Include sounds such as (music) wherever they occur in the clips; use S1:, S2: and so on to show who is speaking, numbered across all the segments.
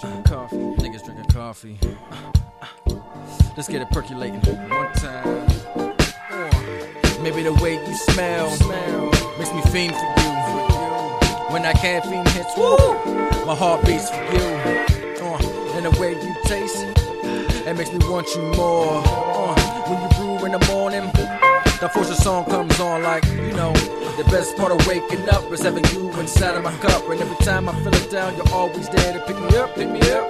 S1: Drinking coffee. Niggas drinking coffee. Let's get it percolating one time. Maybe the way you smell, makes me fiend for you. When that caffeine hits, woo, my heart beats for you. Makes me want you more. Uh, when you brew in the morning, that force song comes on like, you know, the best part of waking up is having you inside of my cup. And every time I feel it down, you're always there to pick me up, pick me up.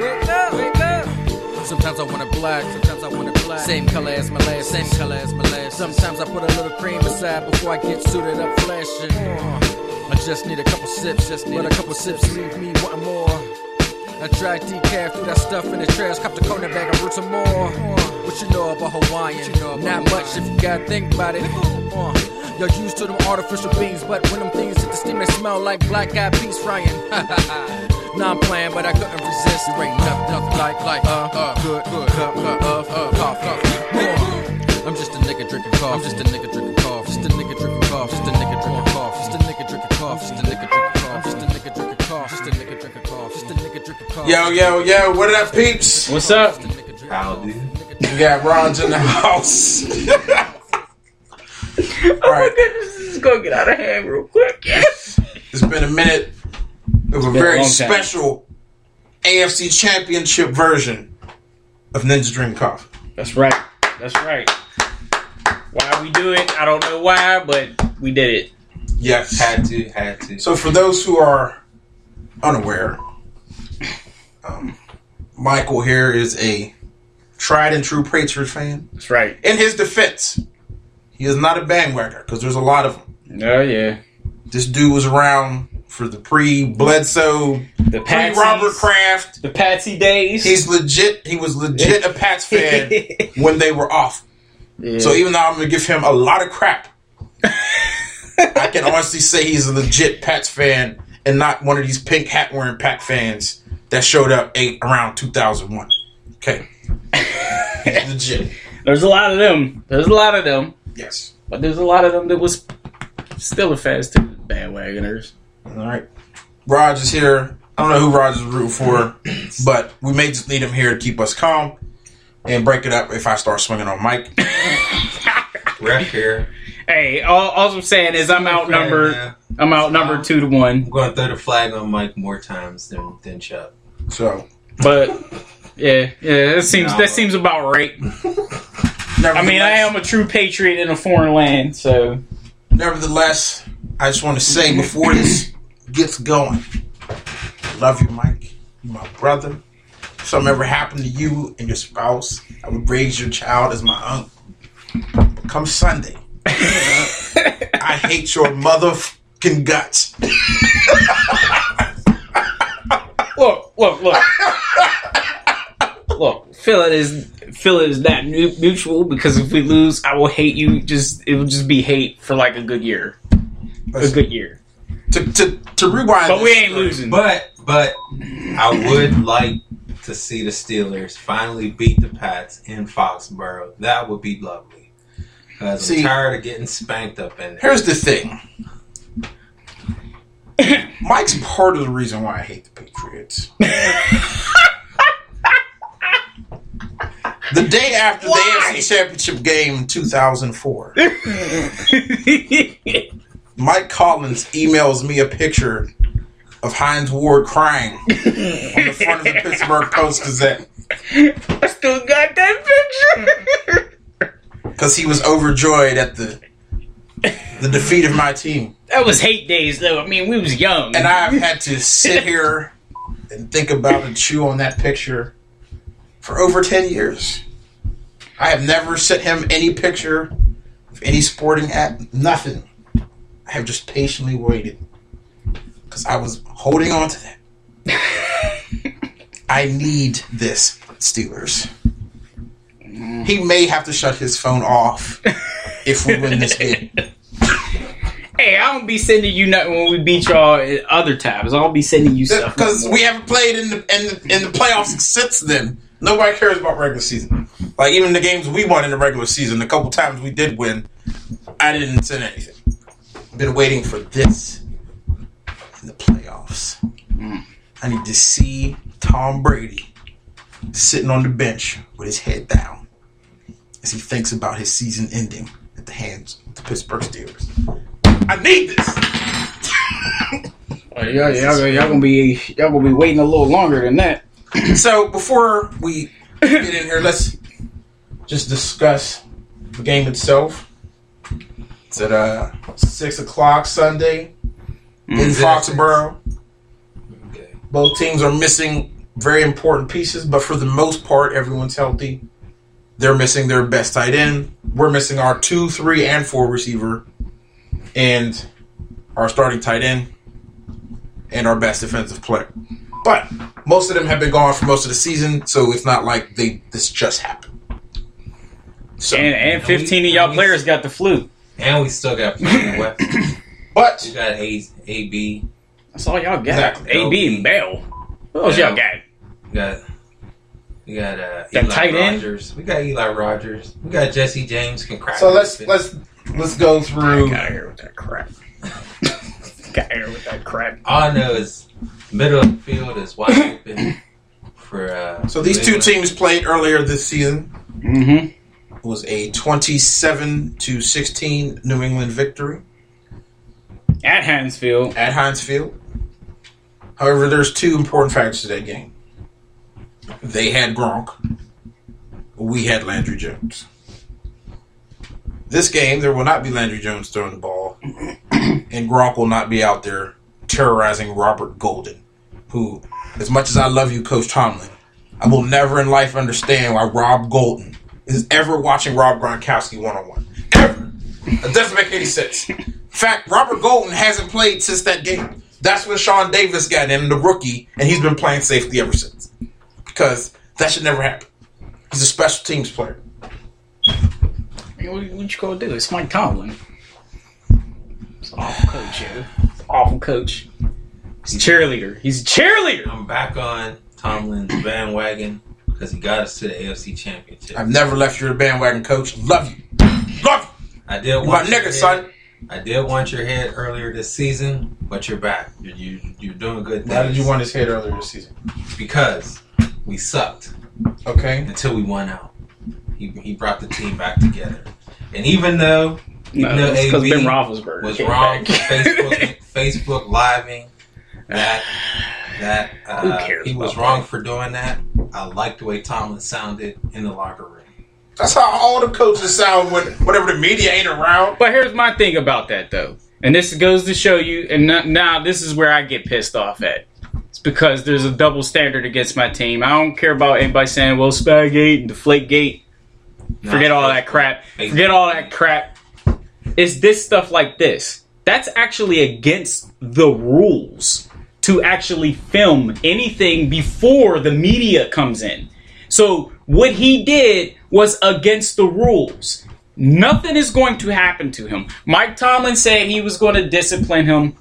S1: Wake up, wake up. Sometimes I want it black, sometimes I want it black. Same color as my last, same color as my last. Sometimes I put a little cream aside before I get suited up flashing. Uh, I just need a couple sips, just need but a couple sips leave me wanting more. I drank decaf, threw that stuff in the trash, copped a Kona bag of roots some more. What you know about Hawaiian? Not much if you gotta think about it. Uh, you're used to them artificial beans, but when them things hit the steam, they smell like black eyed peas frying. (laughs) Nah, I'm playing, but I couldn't resist. There ain't nothing, nothing like, like, uh, uh, good, good, cup, cup of, uh, coffee. I'm just a nigga drinking coffee. I'm just a nigga drinking coffee. Just a nigga drinking coffee. Just a nigga drinking coffee. Just a nigga drinking coffee. Just a nigga drinking coffee. Just a nigga drinking coffee. Just a nigga drinking coffee.
S2: Yo, yo, yo, what up, peeps?
S3: What's up?
S4: Howdy.
S2: We got Ron's in the house. Oh (laughs) my All right,
S3: This is gonna get out of hand real quick.
S2: it's been a minute of a
S3: been a
S2: very special AFC Championship version of Ninja Drink Coffee.
S3: That's right. That's right. Why we do it, I don't know why, but we did it.
S2: Yes.
S4: Had to, had to.
S2: So, for those who are unaware, um, Michael here is a tried and true Patriots fan.
S3: That's right.
S2: In his defense, he is not a bandwagoner because there's a lot of them.
S3: Oh yeah.
S2: This dude was around for the pre Bledsoe,
S3: The
S2: pre Robert Kraft.
S3: The Patsy days.
S2: He's legit. He was legit a Pats (laughs) fan when they were off.
S3: Yeah.
S2: So even though I'm gonna give him a lot of crap, I can honestly say he's a legit Pats fan and not one of these pink hat wearing Pat fans that showed up eight around 2001. Okay, (laughs) legit.
S3: there's a lot of them. There's a lot of them.
S2: Yes.
S3: But there's a lot of them that was still a fast to bandwagoners.
S2: All right. Raj is here. I don't know who Raj is rooting for, but we may just need him here to keep us calm and break it up if I start swinging on Mike. (laughs)
S4: Ref here.
S3: Hey, all, all I'm saying is I'm outnumbered.
S4: Yeah.
S3: I'm outnumbered two to one.
S4: I'm going to throw the flag on Mike more times than, than Chuck.
S2: So,
S3: But yeah, yeah, that seems
S4: No.
S3: that seems about right. (laughs) I mean, I am a true patriot in a foreign land, so
S2: Nevertheless, I just want to say before this gets going, love you, Mike. You're my brother. If something ever happened to you and your spouse, I would raise your child as my uncle. Come Sunday, (laughs) I hate your motherfucking guts. (laughs)
S3: look, look, look, look. Feel it is feel it is that mu- mutual because if we lose, I will hate you. Just it will just be hate for like a good year, a good year.
S2: To, to, to rewind,
S3: But we ain't
S2: story,
S3: losing.
S4: But, but I would like to see the Steelers finally beat the Pats in Foxborough. That would be lovely. Because I'm tired of getting spanked up in there.
S2: Here's the thing. (laughs) Mike's part of the reason why I hate the Patriots. (laughs) the day after the AFC Championship game in 2004, (laughs) Mike Collins emails me a picture of Hines Ward crying on the front of the Pittsburgh Post Gazette
S3: I still got that picture.
S2: because he was overjoyed at the the defeat of my team.
S3: that was hate days, though. I mean, we was young.
S2: And I've had to sit here and think about and chew on that picture for over 10 years. I have never sent him any picture of any sporting act, nothing. I have just patiently waited because I was holding on to that. I need this, Steelers. He may have to shut his phone off if we win this game. (laughs)
S3: Hey, I don't be sending you nothing when we beat y'all other times. I'll be sending you stuff
S2: because we haven't played in the in the, in the playoffs since then. Nobody cares about regular season. Like even the games we won in the regular season, a couple times we did win, I didn't send anything. Been waiting for this in the playoffs. Mm. I need to see Tom Brady sitting on the bench with his head down as he thinks about his season ending at the hands of the Pittsburgh Steelers. I need this.
S3: Oh, y'all, y'all, y'all gonna be y'all gonna be waiting a little longer than that.
S2: So before we get in here, let's just discuss the game itself. It's at uh, six o'clock Sunday in
S4: Is it?
S2: Foxborough.
S4: Okay.
S2: Both teams are missing very important pieces, but for the most part, everyone's healthy. They're missing their best tight end. We're missing our two, three, and four receiver, and our starting tight end, and our best defensive player. But most of them have been gone for most of the season, so it's not like they this just happened. So,
S3: And and fifteen of y'all players got the flu.
S4: And we still got plenty of weapons. (clears throat) We
S2: but
S4: got A, A B.
S3: That's all y'all got.
S2: Exactly.
S3: AB and Bell. What else
S4: Yeah.
S3: y'all got?
S4: We got we got uh,
S3: That
S4: Eli
S3: tight end?
S4: Rogers. We got Eli Rogers. We got Jesse James can crack.
S2: so let's let's let's go through.
S3: Get out here with that crap. Get out of here with that crap.
S4: All I know is middle of the field is wide open for. Uh,
S2: So these two teams played earlier this season.
S3: Mm-hmm.
S2: It was a 27 to 16 New England victory
S3: At Heinz Field.
S2: at Heinz Field. However, there's two important factors to that game. They had Gronk. We had Landry Jones. This game, there will not be Landry Jones throwing the ball, and Gronk will not be out there terrorizing Robert Golden, who, as much as I love you, Coach Tomlin, I will never in life understand why Rob Golden is ever watching Rob Gronkowski one on one. Ever. Doesn't make any sense. In fact, Robert Golden hasn't played since that game. That's when Sean Davis got in, the rookie, and he's been playing safety ever since. Because that should never happen. He's a special teams player.
S3: What, what you gonna do? It's Mike Tomlin. It's an awful coach, yo. It's an awful coach. He's a cheerleader. He's a cheerleader.
S4: I'm back on Tomlin's bandwagon because he got us to the AFC Championship.
S2: I've never left you a bandwagon coach. Love you. Love you.
S4: I did
S2: You my
S4: want your
S2: nigga,
S4: head-
S2: son.
S4: I did want your head earlier this season, but you're back. You're you, you're doing good things.
S2: Why did you want his head earlier this season?
S4: Because we sucked
S2: Okay.
S4: until we won out. He, he brought the team back together, and even though
S3: No,
S4: No,
S3: it's because
S4: AB
S3: Ben Roethlisberger
S4: was wrong
S3: back.
S4: Facebook Facebook living that that
S3: Who
S4: uh,
S3: cares
S4: he was
S3: about
S4: wrong
S3: that?
S4: for doing that. I liked the way Tomlin sounded in the locker room.
S2: That's how all the coaches sound when whenever the media ain't around.
S3: But here's my thing about that, though, and this goes to show you. And now this is where I get pissed off at. It's because there's a double standard against my team. I don't care about anybody saying, "Well, Spygate and Deflategate." Forget all that crap. Forget all that crap. It's this stuff like this. That's actually against the rules to actually film anything before the media comes in. So what he did was against the rules. Nothing is going to happen to him. Mike Tomlin said he was going to discipline him.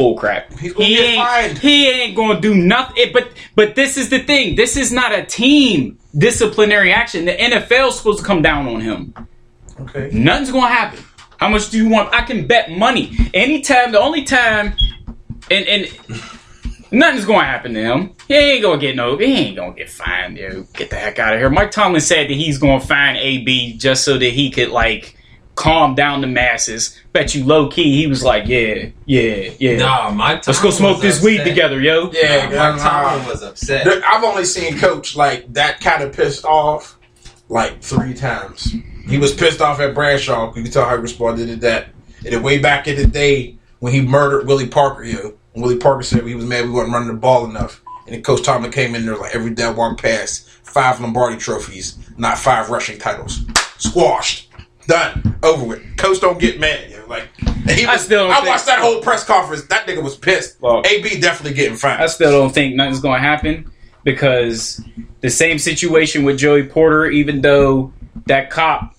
S3: Bull crap.
S2: He's gonna
S3: he
S2: get
S3: ain't,
S2: fined.
S3: He ain't to do nothing. Eh, but but this is the thing. This is not a team disciplinary action. The NFL's supposed to come down on him.
S2: Okay.
S3: Nothing's gonna happen. How much do you want? I can bet money. Anytime, the only time, and and nothing's gonna happen to him. He ain't gonna get no. He ain't gonna get fined. Yo, get the heck out of here. Mike Tomlin said that he's gonna find AB just so that he could like calm down the masses. Bet you low key he was like, yeah, yeah, yeah.
S4: No, Mike.
S3: Let's go smoke
S4: was
S3: this weed together, yo.
S2: Yeah,
S4: No, Mike Tomlin
S2: nah.
S4: was upset.
S2: I've only seen Coach like that kind of pissed off like three times. He was pissed off at Bradshaw. You can tell how he responded to that. And then way back in the day when he murdered Willie Parker, yo, and Willie Parker said he was mad we weren't running the ball enough. And then Coach Tomlin came in there like every day I walked past, five Lombardi trophies, not five rushing titles. Squashed. Done. Over with. Coach don't get mad, yo. Like and he
S3: I still don't
S2: I
S3: think-
S2: watched that whole press conference. That nigga was pissed.
S3: Well-
S2: AB definitely getting fined.
S3: I still don't think nothing's going to happen because the same situation with Joey Porter, even though that cop,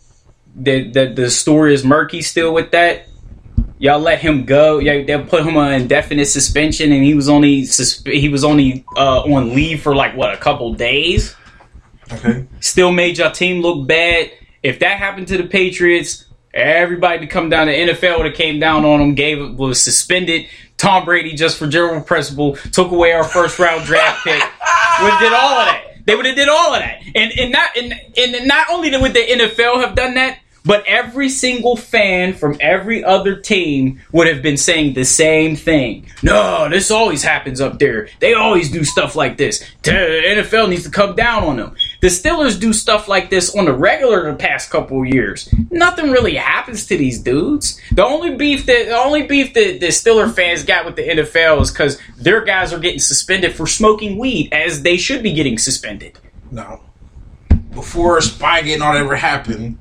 S3: that the, the story is murky still with that. y'all let him go. Yeah, they put him on indefinite suspension, and he was only susp- he was only uh, on leave for like what a couple days.
S2: Okay.
S3: Still made your team look bad. If that happened to the Patriots, everybody to come down to NFL would have came down on them, gave it was suspended. Tom Brady just for general principle took away our first round draft pick. Would have did all of that. They would have did all of that. And and not and, and not only would the NFL have done that, but every single fan from every other team would have been saying the same thing. No, this always happens up there. They always do stuff like this. The NFL needs to come down on them. The Steelers do stuff like this on the regular the past couple years. Nothing really happens to these dudes. The only beef that the only beef that the Steeler fans got with the NFL is because their guys are getting suspended for smoking weed, as they should be getting suspended.
S2: No. Before Spygate all that ever happened,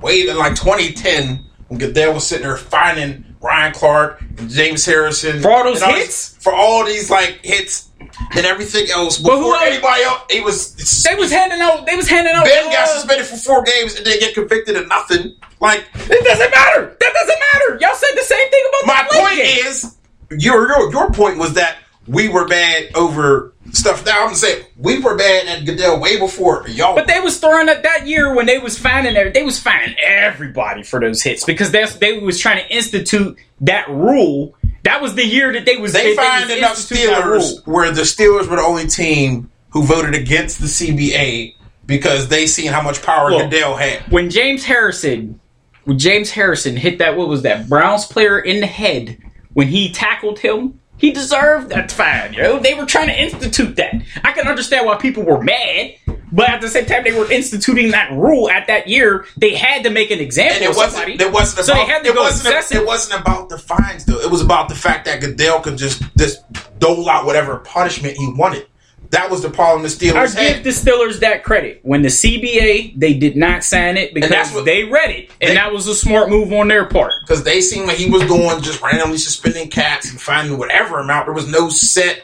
S2: way in like 2010, when Goodell was sitting there finding Ryan Clark and James Harrison
S3: For all those hits?
S2: for all these like hits and everything else.
S3: who
S2: Before
S3: else?
S2: anybody else, he was.
S3: They was handing out. They was handing out.
S2: Ben got
S3: uh,
S2: suspended for four games and didn't get convicted of nothing. Like
S3: It doesn't matter. That doesn't matter. Y'all said the same thing about
S2: my
S3: the
S2: point
S3: game.
S2: is, your, your your point was that we were bad over stuff. Now I'm saying we were bad at Goodell way before y'all.
S3: But they was throwing it that year when they was finding there. They was finding everybody for those hits because that's they was trying to institute that rule. That was the year that they was
S2: they
S3: was
S2: find enough Steelers where the Steelers were the only team who voted against the CBA because they seen how much power
S3: Look.
S2: Goodell had.
S3: when James Harrison, when James Harrison hit that, what was that Browns player in the head when he tackled him? He deserved that fine, yo. They were trying to institute that. I can understand why people were mad, but at the same time, they were instituting that rule at that year. They had to make an example
S2: And it
S3: of somebody.
S2: wasn't. It wasn't
S3: so
S2: about.
S3: they had to
S2: it
S3: go
S2: wasn't. It wasn't about the fines though. It was about the fact that Goodell could just just dole out whatever punishment he wanted. That was the problem the Steelers
S3: I
S2: give
S3: the Steelers that credit. When the CBA, they did not sign it because
S2: that's what-
S3: they read it, and
S2: They-
S3: that was a smart move on their part.
S2: because they seen what he was doing, just randomly suspending cats and finding whatever amount. There was no set,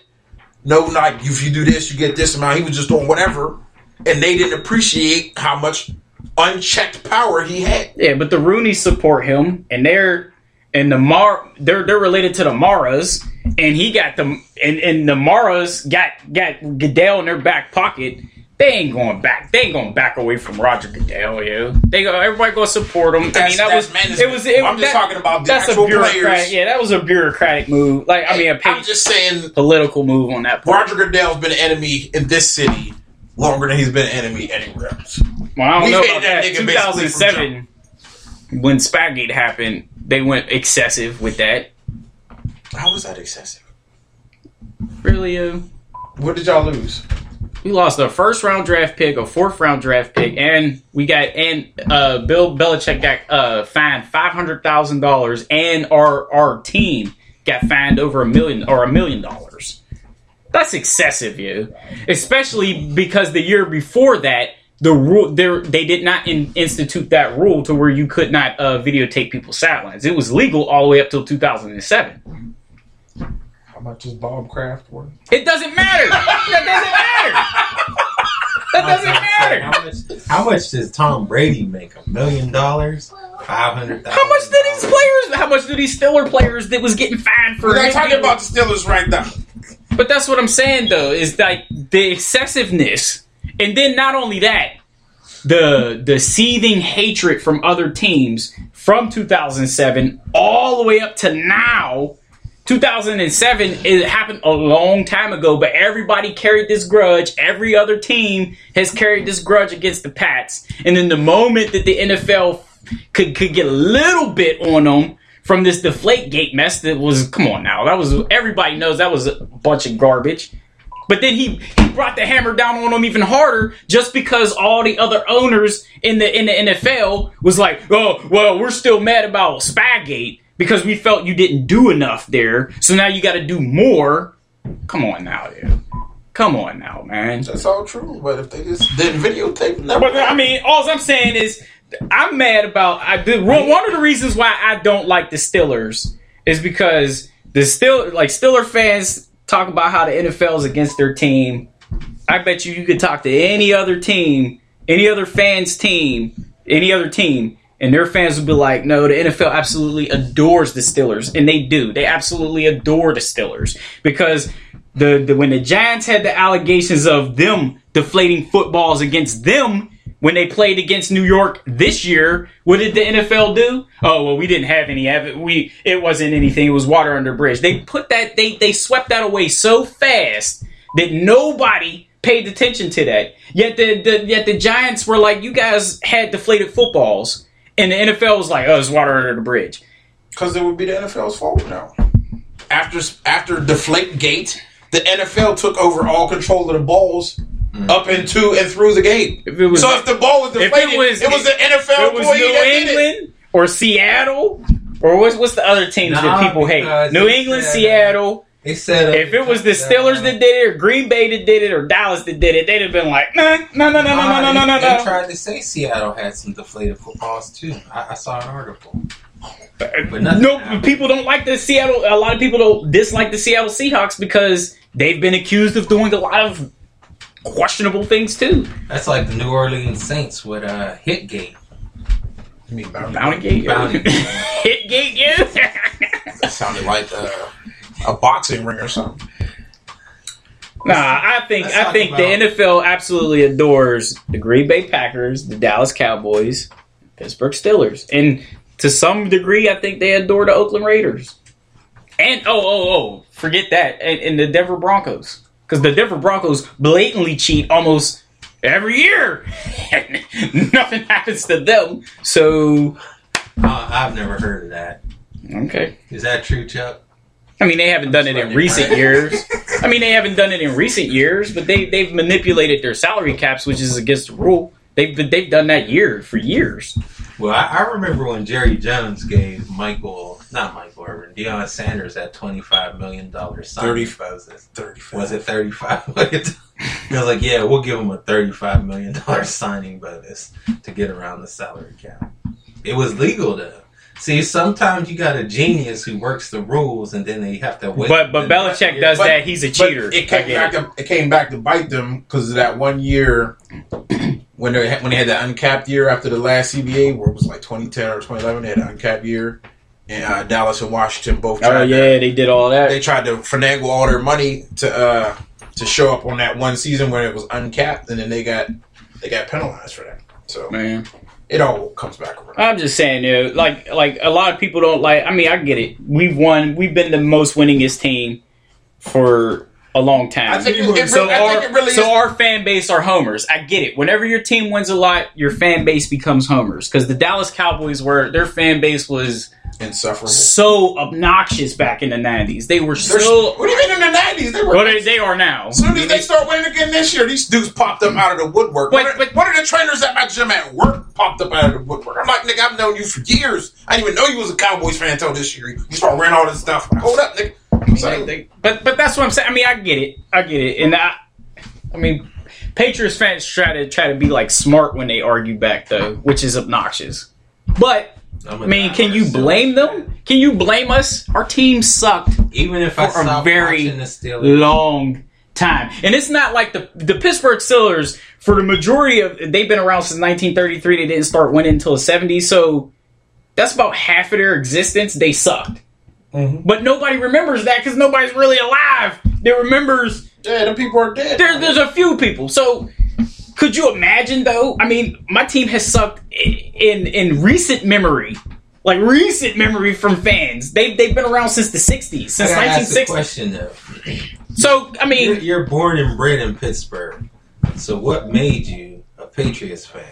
S2: no like if you do this, you get this amount. He was just doing whatever, and they didn't appreciate how much unchecked power he had.
S3: Yeah, but the Rooney support him, and they're and the Mar they're they're related to the Maras, and he got them, and and the Maras got got Goodell in their back pocket. They ain't going back. They ain't going back away from Roger Goodell, yo. They go. Everybody going to support him. I mean, that was
S2: management.
S3: it. Was it?
S2: I'm just talking about the
S3: that's a bureaucratic. Yeah, that was a bureaucratic move. Like I mean, a
S2: I'm just saying,
S3: political move on that part.
S2: Roger Goodell's been an enemy in this city longer than he's been an enemy anywhere else.
S3: Well, I don't
S2: We
S3: know about
S2: that
S3: that.
S2: nigga basically from
S3: 2007, when Spygate happened, they went excessive with that.
S2: How was that excessive?
S3: Really, uh,
S2: What did y'all lose?
S3: we lost a first round draft pick, a fourth round draft pick, and we got and uh, Bill Belichick got uh, fined five hundred thousand dollars, and our our team got fined over a million or a million dollars. That's excessive, you. Especially because the year before that, the rule there they did not in, institute that rule to where you could not uh, videotape people's sidelines. It was legal all the way up till two thousand and seven.
S2: How much is Bob Kraft worth?
S3: It doesn't matter. that doesn't matter. That doesn't matter.
S4: How much, how much does Tom Brady make? A million dollars? Five hundred thousand?
S3: How much do these players? How much do these Steeler players that was getting fined for?
S2: We're not talking about the Steelers right now.
S3: But that's what I'm saying though, is like the excessiveness. And then not only that, the the seething hatred from other teams from 2007 all the way up to now. 2007 it happened a long time ago, but everybody carried this grudge. Every other team has carried this grudge against the Pats. And then the moment that the NFL could could get a little bit on them from this deflate gate mess that was come on now. That was everybody knows that was a bunch of garbage. But then he, he brought the hammer down on them even harder just because all the other owners in the in the NFL was like, oh well, we're still mad about Spygate because we felt you didn't do enough there. So now you got to do more. Come on now, dude. Come on now, man.
S2: That's all true, but if they just didn't videotape, never.
S3: But I mean, all I'm saying is, I'm mad about. I did one of the reasons why I don't like the Steelers is because the still like Steeler fans talk about how the NFL is against their team. I bet you you could talk to any other team, any other fans team, any other team, and their fans would be like, "No, the NFL absolutely adores the Steelers," and they do. They absolutely adore the Steelers because the, the when the Giants had the allegations of them deflating footballs against them when they played against New York this year, what did the NFL do? Oh well, we didn't have any evidence. We it wasn't anything. It was water under bridge. They put that they they swept that away so fast that nobody paid attention to that. Yet the, the yet the Giants were like, you guys had deflated footballs, and the NFL was like, oh, it's water under the bridge.
S2: Because it would be the NFL's fault now. After after Deflate Gate, the NFL took over all control of the balls mm-hmm. up into and through the game.
S3: If was,
S2: so if the ball was deflated,
S3: it was,
S2: it was the NFL
S3: was
S2: employee
S3: New England or Seattle or what's what's the other teams
S4: nah,
S3: that people hate? New England,
S4: said, uh,
S3: Seattle.
S4: They said
S3: if it was the Steelers uh, that did it, or Green Bay that did it, or Dallas that did it, they'd have been like, nah, no, no, no, no, no, no, no, no.
S4: They tried to say Seattle had some deflated footballs too. I, I saw an article.
S3: But,
S4: but
S3: no,
S4: happened.
S3: people don't like the Seattle. A lot of people don't dislike the Seattle Seahawks because they've been accused of doing a lot of questionable things too.
S4: That's like the New Orleans Saints with uh, Hitgate.
S2: You mean Bounty?
S3: Bounty Gate,
S4: Bounty. (laughs)
S3: Hit Gate, yeah.
S2: That sounded like uh, a boxing ring or something.
S3: Nah, I think
S4: Let's
S3: I think
S4: about-
S3: the NFL absolutely adores the Green Bay Packers, the Dallas Cowboys, Pittsburgh Steelers, and to some degree, I think they adore the Oakland Raiders. And oh, oh, oh, forget that, and, and the Denver Broncos, because the Denver Broncos blatantly cheat almost every year. (laughs) Nothing happens to them. So
S4: Uh, I've never heard of that.
S3: okay.
S4: Is that true, Chuck?
S3: I mean, they haven't done it in recent years. (laughs) I mean, they haven't done it in recent years, but they they've manipulated their salary caps, which is against the rule. They've they've done that year for years.
S4: Well, I, I remember when Jerry Jones gave Michael, not Michael Irvin, Deion Sanders that twenty-five million dollars signing
S2: 30.
S4: bonus.
S2: Thirty-five.
S4: Was it thirty-five (laughs) million? I was like, yeah, we'll give him a thirty-five million dollar (laughs) signing bonus to get around the salary cap. It was legal though. See, sometimes you got a genius who works the rules, and then they have to wait.
S3: But but Belichick does
S2: But-
S3: that. He's a cheater.
S2: it came back.
S3: it.
S2: To, it came back to bite them because of that one year when they had, when they had the uncapped year after the last CBA, where it was like 2010 or 2011. They had an uncapped year, and uh, Dallas and Washington both.
S3: Oh
S2: Tried to-
S3: yeah, they did all that.
S2: they tried to finagle all their money to uh, to show up on that one season where it was uncapped, and then they got they got penalized for that. So
S3: Man,
S2: it all comes back around.
S3: I'm just saying, you know, like like a lot of people don't like. I mean, I get it. We've won. We've been the most winningest team for a long time.
S2: I think it, it,
S3: so
S2: I
S3: our,
S2: think really
S3: so
S2: is.
S3: our fan base are homers. I get it. Whenever your team wins a lot, your fan base becomes homers. Because the Dallas Cowboys were their fan base was
S2: insufferable.
S3: so obnoxious back in the nineties. They were
S2: They're-
S3: so
S2: what do you mean in the nineties? They were.
S3: what they, they are now.
S2: as soon as they start winning again this year, these dudes popped up out of the woodwork.
S3: But-
S2: one, of,
S3: but-
S2: the trainers at my gym at work popped up out of the woodwork. I'm like, nigga, I've known you for years. I didn't even know you was a Cowboys fan until this year. You start wearing all this stuff. Hold up, nigga.
S3: Like, they- but but that's what I'm saying. I mean, I get it. I get it. And I, I mean, Patriots fans try to try to be like smart when they argue back though, which is obnoxious. But I mean, can you blame them? Can you blame us? Our team sucked.
S4: Even if I
S3: for a very long time. And it's not like the the Pittsburgh Steelers for the majority of they've been around since 1933. They didn't start winning until the 70s. So that's about half of their existence. They sucked. Mm-hmm. But nobody remembers that because nobody's really alive. They remembers
S2: yeah, the people are dead.
S3: there, there's a few people. So could you imagine though? I mean, my team has sucked in in recent memory. Like recent memory from fans, they they've been around since the '60s, since
S4: I gotta ask a
S3: 1960.
S4: question though.
S3: So I mean,
S4: You're, you're born and bred in Pittsburgh. So what made you a Patriots fan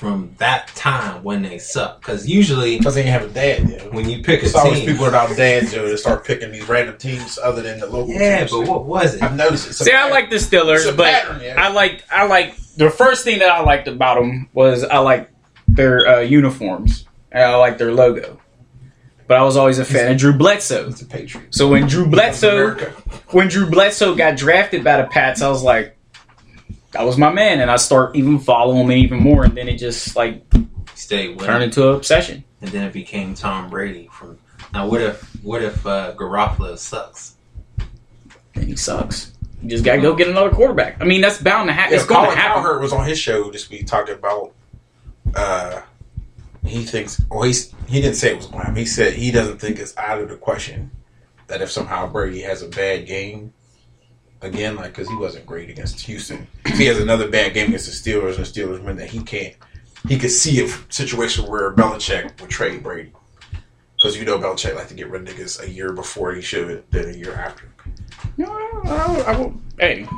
S4: from that time when they suck? Because usually
S2: Because they didn't have a dad yet.
S4: when you pick a
S2: It's always
S4: team,
S2: people without dads yo, that start picking these random teams other than the local
S4: yeah,
S2: teams.
S4: but what was it?
S2: I've noticed it. It's a
S3: See, I like the
S2: It's
S3: Steelers,
S2: a
S3: but
S2: pattern, yeah.
S3: I like I like the first thing that I liked about them was I like their uh, uniforms and I like their logo. But I was always a fan of Drew Bledsoe.
S2: It's a Patriot.
S3: So when Drew Bledsoe when Drew Bledsoe got drafted by the Pats, I was like, that was my man, and I start even following him even more, and then it just like
S4: Stay with
S3: turned
S4: him,
S3: into an obsession.
S4: and then it became Tom Brady. From now, what if what if uh, Garoppolo sucks?
S3: And he sucks. You just gotta go get another quarterback. I mean, that's bound to happen.
S2: Yeah,
S3: it's going
S2: Colin
S3: to happen.
S2: Cowherd was on his show this week talking about uh, he thinks, well, he's, he didn't say it was Blam. He said he doesn't think it's out of the question that if somehow Brady has a bad game again, like because he wasn't great against Houston, if he has another bad game against the Steelers and Steelers win, that he can't. He could see a situation where Belichick would trade Brady because you know Belichick like to get rid of niggas a year before he should than a year after.
S3: No, I, I, I, hey,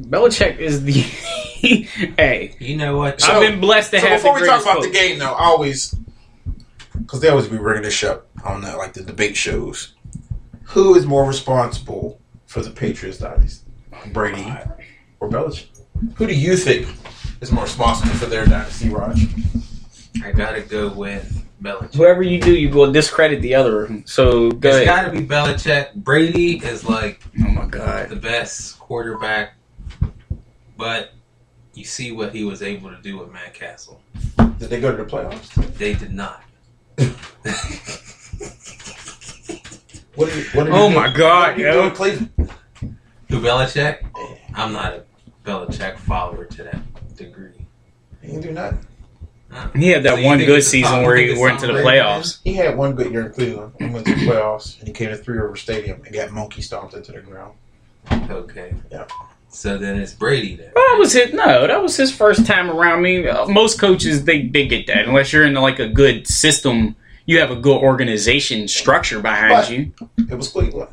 S3: Belichick is the. (laughs) hey,
S4: You know what?
S2: So-
S3: I've been blessed to
S2: So
S3: have
S2: before
S3: the
S2: we talk
S3: greatest
S2: about the game, though, I always because they always be bringing this up on the, like the debate shows. Who is more responsible for the Patriots dynasty, Brady or Belichick? Who do you think is more responsible for their dynasty, Raj?
S4: I gotta go with Belichick.
S3: Whoever you do, you will discredit the other. So go
S4: It's
S3: ahead.
S4: gotta be Belichick. Brady is like
S3: Oh my god.
S4: the best quarterback, but you see what he was able to do with Matt Cassel.
S2: Did they go to the playoffs?
S4: They did not. (laughs)
S2: What did, what did
S3: Oh
S2: he do-
S3: my God,
S2: what did he do
S3: yo.
S2: in Cleveland?
S4: Who Belichick? I'm not a Belichick follower to that degree.
S2: He didn't do nothing.
S3: He had that
S4: So
S3: one good season
S4: Tom-
S3: where he went to the
S4: Brady,
S3: playoffs.
S2: He had one good year in Cleveland. He went to the playoffs and he came to Three River Stadium and got monkey stomped into the ground.
S4: Okay.
S2: Yeah.
S4: So then it's Brady then.
S3: Well, that was his no. That was his first time around. I mean, uh, most coaches they they get that unless you're in like a good system. You have a good organization structure behind
S2: But-
S3: you.
S2: It was Cleveland.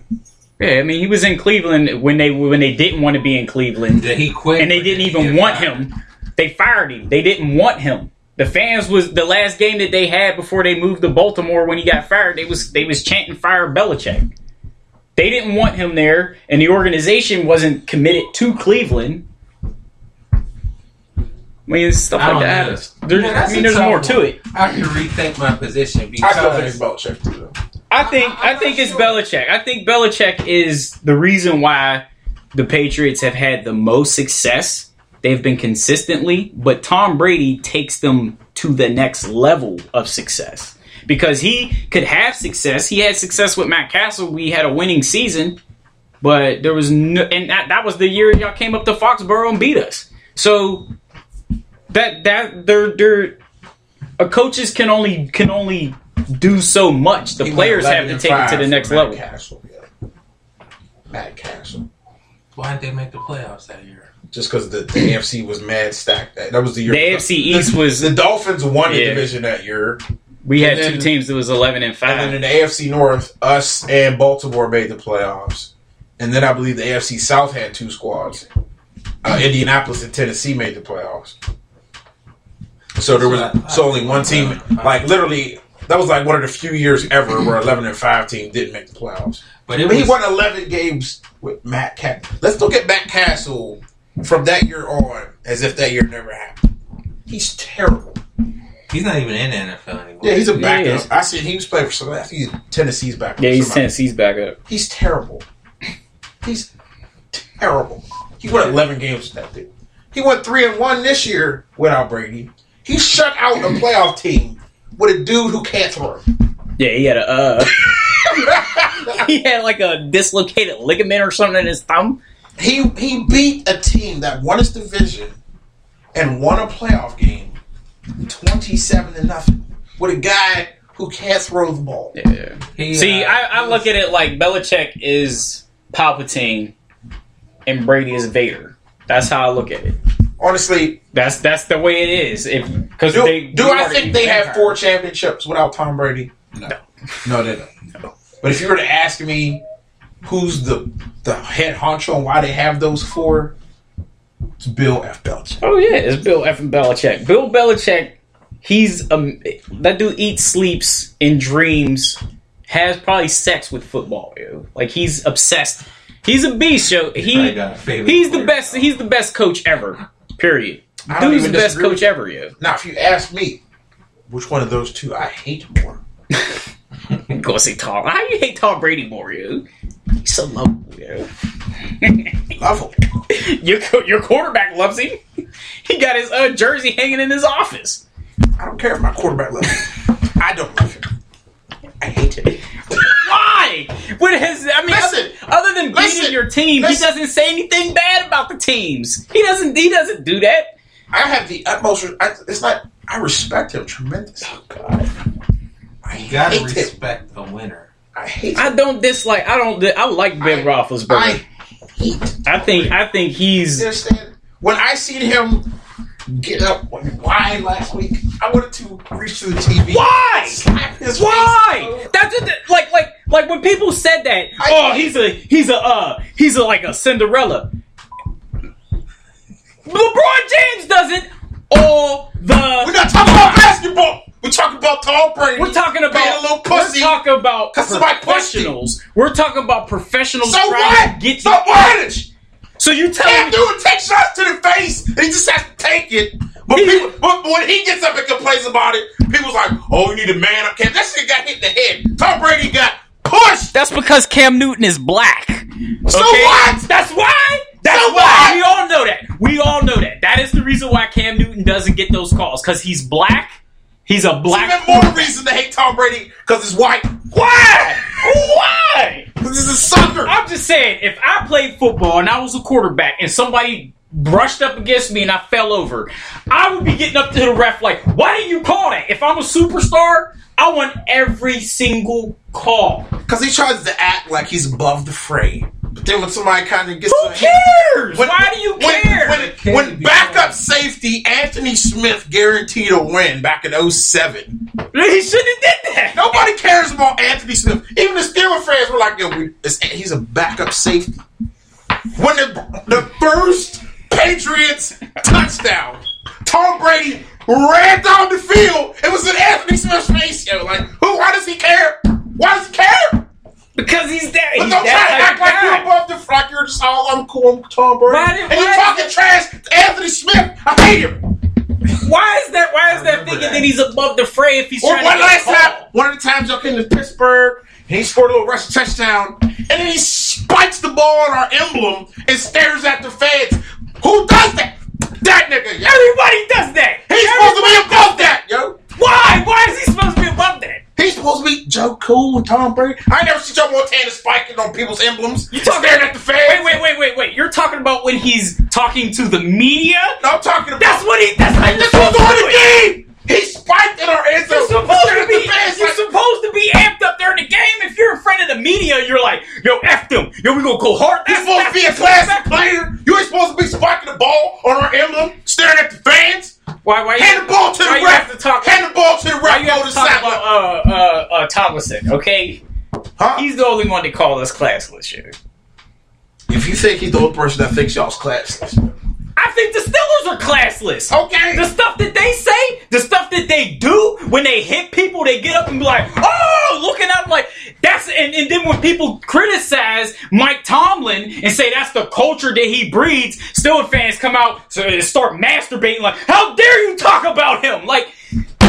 S3: Yeah, I mean, he was in Cleveland when they when they didn't want to be in Cleveland,
S4: Did he quit?
S3: and they didn't
S4: did
S3: even want
S4: fired?
S3: him. They fired him. They didn't want him. The fans was the last game that they had before they moved to Baltimore when he got fired. They was they was chanting "Fire Belichick." They didn't want him there, and the organization wasn't committed to Cleveland. I mean, it's stuff
S4: I
S3: like
S4: don't
S3: that.
S4: know.
S3: There's,
S4: Yeah,
S3: I mean,
S4: a
S3: there's
S4: tough
S3: more to
S4: one.
S3: it.
S4: I can rethink my position
S2: I still think it's
S4: because
S2: Belichick too, though.
S3: I think
S4: I-
S3: I,
S4: I'm
S3: think it's
S4: sure.
S3: Belichick. I think Belichick is the reason why the Patriots have had the most success. They've been consistently, but Tom Brady takes them to the next level of success because he could have success. He had success with Matt Cassel. We had a winning season, but there was no, and that, that was the year y'all came up to Foxborough and beat us. So that that they're they're uh, coaches can only can only do so much. The
S2: He
S3: players have to take it to the next
S2: Matt
S3: level.
S2: Cassel, yeah. Matt Cassel.
S4: why didn't they make the playoffs that year?
S2: Just because the, the AFC was mad stacked. That, that was the year.
S3: The AFC East was
S2: The Dolphins won the division that year.
S3: we had
S2: then-
S3: two teams that was eleven and five.
S2: And then in the AFC North, us and Baltimore made the playoffs. And then I believe the AFC South had two squads. Uh, Indianapolis and Tennessee made the playoffs. So there was so only one team, like literally, that was like one of the few years ever where eleven and five team didn't make the playoffs.
S4: But it
S2: But he won eleven games with Matt Cassel. Let's look at Matt Cassel from that year on, as if that year never happened. He's terrible.
S4: he's not even in the NFL anymore.
S2: Yeah, he's a backup.
S3: he.
S2: I see he was playing for some. I think he's Tennessee's backup.
S3: Yeah, he's
S2: Somebody.
S3: Tennessee's backup.
S2: He's terrible. He's terrible. He won 11 games with that dude. He went 3 and 1 this year without Brady. He shut out a playoff team with a dude who can't throw.
S3: Yeah, he had a uh, (laughs) he had like a dislocated ligament or something in his thumb.
S2: He he beat a team that won his division and won a playoff game 27 to nothing with a guy who can't throw the ball.
S3: Yeah.
S4: He,
S3: See,
S4: uh,
S3: I, I look at it like Belichick is Palpatine and Brady is Vader. That's how I look at it.
S2: Honestly,
S3: That's that's the way it is. If because
S2: do,
S3: they
S2: do I think they have four championships without Tom Brady? No. No, they don't. But if you were to ask me who's the the head honcho and why they have those four, it's Bill F. Belichick.
S3: Oh yeah, it's Bill F. Belichick. Bill Belichick, he's um that dude eats, sleeps, and dreams. Has probably sex with football. Yo. Like he's obsessed. He's a beast, yo. He
S4: got a favorite
S3: he's the best. He's the best coach ever. Period.
S2: I don't
S3: Dude's the best coach ever, yo.
S2: Now, if you ask me, which one of those two I hate more? (laughs)
S3: Go say Tom. How you hate Tom Brady more, You? He's so lovable, yo. (laughs)
S2: Love him.
S3: your co- your quarterback loves him. He got his uh, jersey hanging in his office.
S2: I don't care if my quarterback loves him. I don't love him. I hate him. (laughs)
S3: Why? What has I mean?
S2: Listen.
S3: other, other than beating your team, he doesn't say anything bad about the teams. He doesn't. He doesn't do that.
S2: I have the utmost. I, it's not. I respect him tremendously.
S1: Oh God.
S2: I
S4: You gotta
S2: hate him.
S4: respect a winner.
S2: I hate
S3: I don't dislike. I don't. I like Ben
S2: I-
S3: Roethlisberger.
S2: I hate.
S3: I think. I think he's.
S2: You understand? When I seen him get up and whine last week, I wanted to reach to the TV.
S3: Why?
S2: Slap his
S3: Why?
S2: face.
S3: That's just, like like like when people said that. Oh, he's a he's a uh he's a like a Cinderella. LeBron James doesn't. All the
S2: We're not talking about basketball. We're talking about Tom Brady.
S3: We're talking about
S2: a little
S3: we're talking about
S2: 'Cause somebody pushed him.
S3: professionals. We're talking about professionals
S2: so what?
S3: to get
S2: so what?
S3: So you tell
S2: Cam
S3: me
S2: Newton takes shots to the face, and he just has to take it. But, people, but when he gets up and complains about it, people's like, "Oh, you need a man up." Cam, that shit got hit in the head. Tom Brady got pushed.
S3: that's because Cam Newton is black.
S2: So
S3: Okay?
S2: what?
S3: That's why. That's
S2: So
S3: why.
S2: what?
S3: We all know that. We all know that. That is the reason why Cam Newton doesn't get those calls because he's black. He's a black.
S2: Even more reason to hate Tom Brady because he's white.
S3: Why? Why?
S2: Because he's a sucker.
S3: I'm just saying, if I played football and I was a quarterback and somebody brushed up against me and I fell over, I would be getting up to the ref like, why didn't you call that? If I'm a superstar, I want every single call.
S2: Because he tries to act like he's above the fray. But then when somebody kind of gets
S3: Who
S2: to
S3: cares?
S2: When-
S3: why do you
S2: when,
S3: care?
S2: When,
S4: Can't
S2: when backup
S4: fair.
S2: safety Anthony Smith guaranteed a win back in 07.
S3: he shouldn't have did that.
S2: Nobody cares about Anthony Smith. Even the Steelers fans were like, "Yo, we, it's, he's a backup safety." When the the first Patriots touchdown, Tom Brady ran down the field. It was in Anthony Smith's face. Yo, like, who? Why does he care? Why does he care?
S3: Because he's that.
S2: But
S3: He's
S2: don't try to act like you're above the like you're just all I'm cool. I'm Tom Brady,
S3: Why did-
S2: and you're talking trash to Anthony Smith. I hate him.
S3: Why is that? Why is that thinking
S4: that.
S3: that. he's above the fray if he's
S2: Or
S3: trying
S2: one
S3: to
S2: last time, one of the times y'all came to Pittsburgh, and he scored a little rush touchdown, and then he spikes the ball on our emblem and stares at the fans. Who does that? That nigga, yo.
S3: Everybody does that.
S2: He's supposed to be above that, yo.
S3: Why? Why is he supposed to be above that?
S2: He's supposed to be Joe Cool and Tom Brady. I ain't never seen Joe Montana spiking on people's emblems. You
S3: talking-
S2: staring at the fans.
S3: Wait, wait, wait, wait, wait. You're talking about when he's talking to the media?
S2: No, I'm talking about.
S3: That's what he. That's how you're
S2: This
S3: supposed
S2: was
S3: to do
S2: the
S3: it.
S2: game. He spiked in our end zone.
S3: You're supposed to be. You're
S2: like,
S3: supposed to be amped up during the game. If you're in front of the media, you're like, "Yo, f them. Yo, we gonna go hard."
S2: You're supposed to be a classic player. You ain't supposed to be spiking the ball on our emblem, staring at the fans.
S3: Why? Why?
S2: Hand the ball to the
S3: why you
S2: ref.
S3: have to talk?
S2: Hand the ball to the
S3: Why
S2: ref.
S3: you
S2: Go
S3: have
S2: to
S3: to talk
S2: sideline.
S3: about uh uh uh Tomlinson? Okay,
S2: Huh?
S3: he's the only one to call us classless. Shit.
S2: If you think he's the only person that thinks y'all's classless,
S3: I think the Steelers are classless.
S2: okay.
S3: The stuff that they say, the stuff that they do when they hit people, they get up and be like, "Oh, looking at them like that's." And, and then when people criticize Mike Tomlin and say that's the culture that he breeds, Steelers fans come out to start masturbating like, "How dare you talk about him?" Like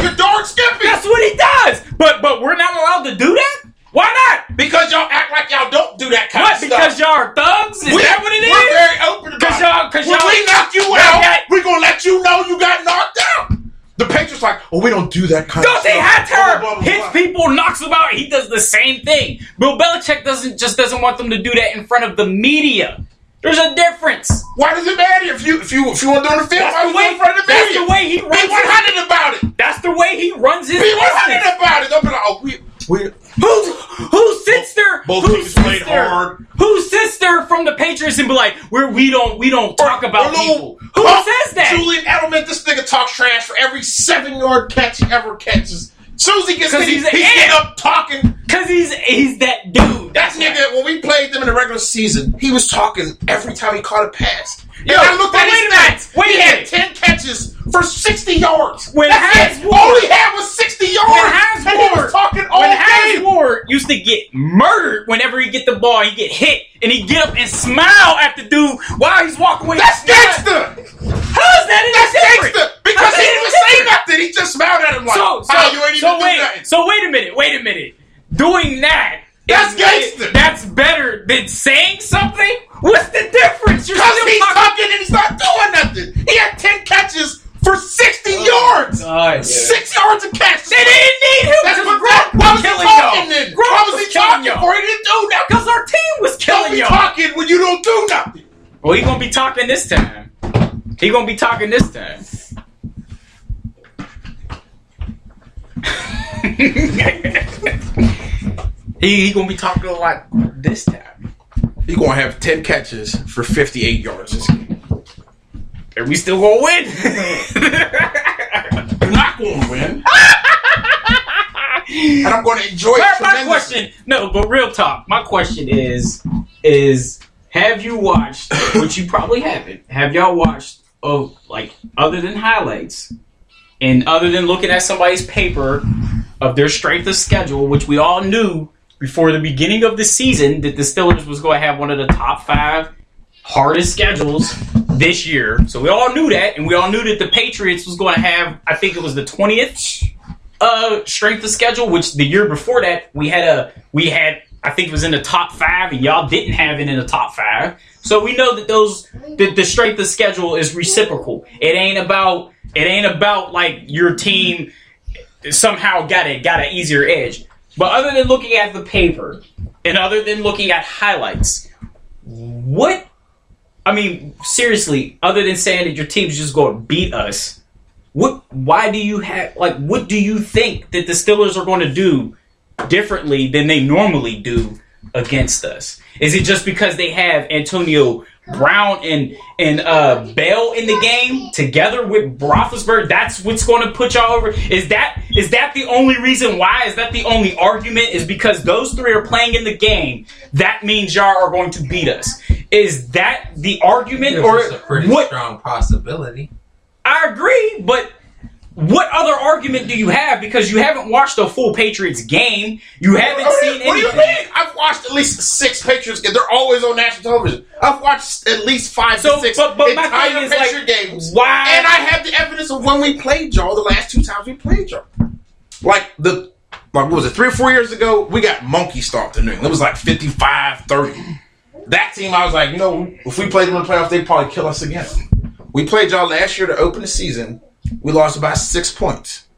S2: You're dark skipping
S3: that's what he does. But but we're not allowed to do that. Why not?
S2: because y'all act like y'all don't do that kind
S3: What?
S2: of stuff.
S3: Because y'all are thugs? Is
S2: we,
S3: that what it is?
S2: We're very
S3: 'Cause y'all- 'cause.
S2: When
S3: y'all-
S2: we knock you out,
S3: got-
S2: we're gonna let you know you got knocked out. The Patriots like, oh, we don't do that kind
S3: Don't
S2: of
S3: they
S2: stuff.
S3: have terror?
S2: blah, blah,
S3: Hits people, knocks them out. He does the same thing. Bill Belichick doesn't just doesn't want them to do that in front of the media. There's a difference.
S2: Why does it matter if you if you if you want to do the field?
S3: That's
S2: Why
S3: the
S2: you
S3: way.
S2: in front of the media?
S3: That's the way he
S2: Be
S3: runs. His,
S2: hundred about it.
S3: that's the way he runs his
S2: Be one hundred
S3: business.
S2: about it. Don't be like, oh, we we
S3: Who who sits there?
S2: Both teams played hard.
S3: There from the Patriots and be like, "We're we don't we don't talk about
S2: Or
S3: people." Who
S2: Pump
S3: says that?
S2: Julian Edelman, this nigga talks trash for every seven yard catch he ever catches. Soon as he gets
S3: 'Cause
S2: hit,
S3: he's
S2: he's, getting up talking.
S3: Because he's he's that dude.
S2: That nigga, when we played them in the regular season, he was talking every time he caught a pass.
S3: Yo,
S2: and I looked at his stats.
S3: wait
S2: he had ten catches for sixty yards.
S3: When
S2: That's
S3: Hines. Ward-
S2: all he had was sixty yards.
S3: When Hines
S2: and he was talking all
S3: when
S2: game.
S3: Ward used to get murdered whenever he get the ball, he get hit, and he get up and smile at the dude while he's walking away.
S2: That's gangster.
S3: How is that
S2: That's gangster. Because he didn't even say nothing. He just smiled at him like,
S3: So, so,
S2: "Ah, you ain't
S3: so
S2: even do
S3: wait,
S2: nothing."
S3: so wait a minute, wait a minute. Doing that,
S2: That's gangster.
S3: That's better than saying something. What's the difference? You're
S2: Because
S3: still
S2: he's
S3: talking-
S2: talking and he's not doing nothing. He had 10 catches for 60 yards.
S3: God,
S2: Six yards a catch.
S3: They didn't need him.
S2: That's
S3: because
S2: what Gronk why was he
S3: killing
S2: talking
S3: y'all.
S2: then?
S3: Gronk
S2: Why was he talking
S3: y'all.
S2: for? He didn't do nothing.
S3: Because our team was killing y'all.
S2: talking when you don't do nothing.
S3: Well, he gonna be talking this time. He gonna be talking this time. (laughs) he, he gonna be talking a lot this time.
S2: He's gonna have ten catches for fifty-eight yards this game.
S3: Are we still gonna win? (laughs)
S2: You're not gonna win. and I'm gonna enjoy it
S3: my, my question, no, but real talk. My question is, is have you watched? which you probably haven't. Have y'all watched? Of like other than highlights, and other than looking at somebody's paper of their strength of schedule, which we all knew before the beginning of the season that the Steelers was going to have one of the top five hardest schedules this year. So we all knew that, and we all knew that the Patriots was going to have, I think it was the twentieth uh, strength of schedule, which the year before that we had a we had I think it was in the top five, and y'all didn't have it in the top five. So we know that those that the strength of schedule is reciprocal. It ain't about it ain't about like your team somehow got it got an easier edge. But other than looking at the paper and other than looking at highlights, what I mean, seriously, other than saying that your team's just going to beat us, what? Why do you have like? What do you think that the Steelers are going to do differently than they normally do against us? Is it just because they have Antonio Brown and and uh, Bell in the game together with Roethlisberger? That's what's going to put y'all over. Is that is that the only reason why? Is that the only argument? Is because those three are playing in the game? That means y'all are going to beat us. Is that the argument, or
S4: a pretty
S3: what?
S4: strong possibility.
S3: I agree, but what other argument do you have? Because you haven't watched a full Patriots game. You haven't
S2: What
S3: seen
S2: you- what do you mean? I've watched at least six Patriots games. They're always on national television. I've watched at least five
S3: So,
S2: to six
S3: but- but
S2: entire Patriot
S3: like,
S2: games.
S3: why-
S2: And I have the evidence of when we played y'all the last two times we played y'all. Like the like what was it, three or four years ago, we got monkey stomped in New England. It was like 55-30. That team, I was like, you know, if we played them in the playoffs, they'd probably kill us again. We played y'all last year to open the season. We lost by six points.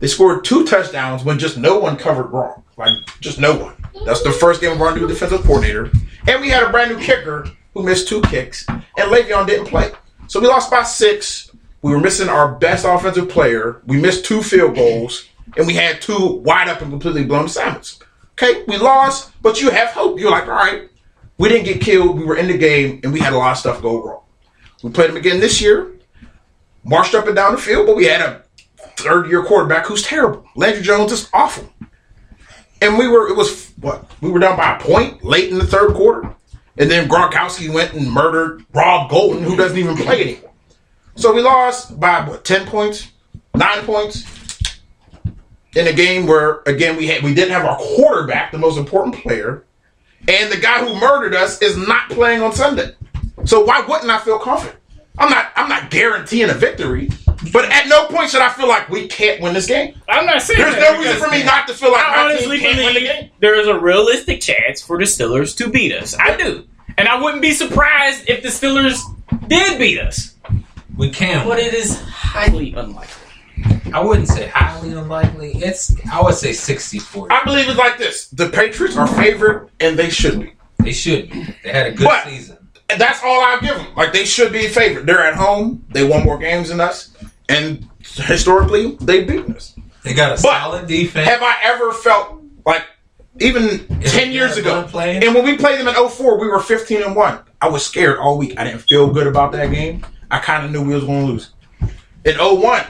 S2: They scored two touchdowns when just no one covered wrong. Like, just no one. That's the first game of our new defensive coordinator. And we had a brand new kicker who missed two kicks, and Le'Veon didn't play. So we lost by six. We were missing our best offensive player. We missed two field goals, and we had two wide up and completely blown assignments. Okay, we lost, but you have hope. You're like, all right, we didn't get killed. We were in the game, and we had a lot of stuff go wrong. We played them again this year, marched up and down the field, but we had a third year quarterback who's terrible. Landry Jones is awful. And we were, it was what? We were down by a point late in the third quarter. And then Gronkowski went and murdered Rob Golden, who doesn't even play anymore. So we lost by what, 10 points? Nine points? In a game where, again, we had we didn't have our quarterback, the most important player, and the guy who murdered us is not playing on Sunday. So why wouldn't I feel confident? I'm not I'm not guaranteeing a victory, but at no point should I feel like we can't win this game.
S3: I'm not saying
S2: There's
S3: that
S2: no reason for me not to feel like
S3: I
S2: my
S3: honestly
S2: team can't win the game.
S3: there is a realistic chance for the Steelers to beat us. I do, and I wouldn't be surprised if the Steelers did beat us.
S4: We can.
S3: But it is highly unlikely.
S4: I wouldn't say highly unlikely. It's I would say 60 40.
S2: I believe it's like this: the Patriots are favored, and they should be.
S4: They should be. They had a good
S2: But-
S4: season.
S2: And that's all I give them. Like they should be favored. They're at home. They won more games than us, and historically, they beat us.
S4: They got a
S2: But
S4: solid defense.
S2: Have I ever felt like even ten years ago? And when we played them in 04, we were fifteen and one. I was scared all week. I didn't feel good about that game. I kind of knew we was going to lose. In 01,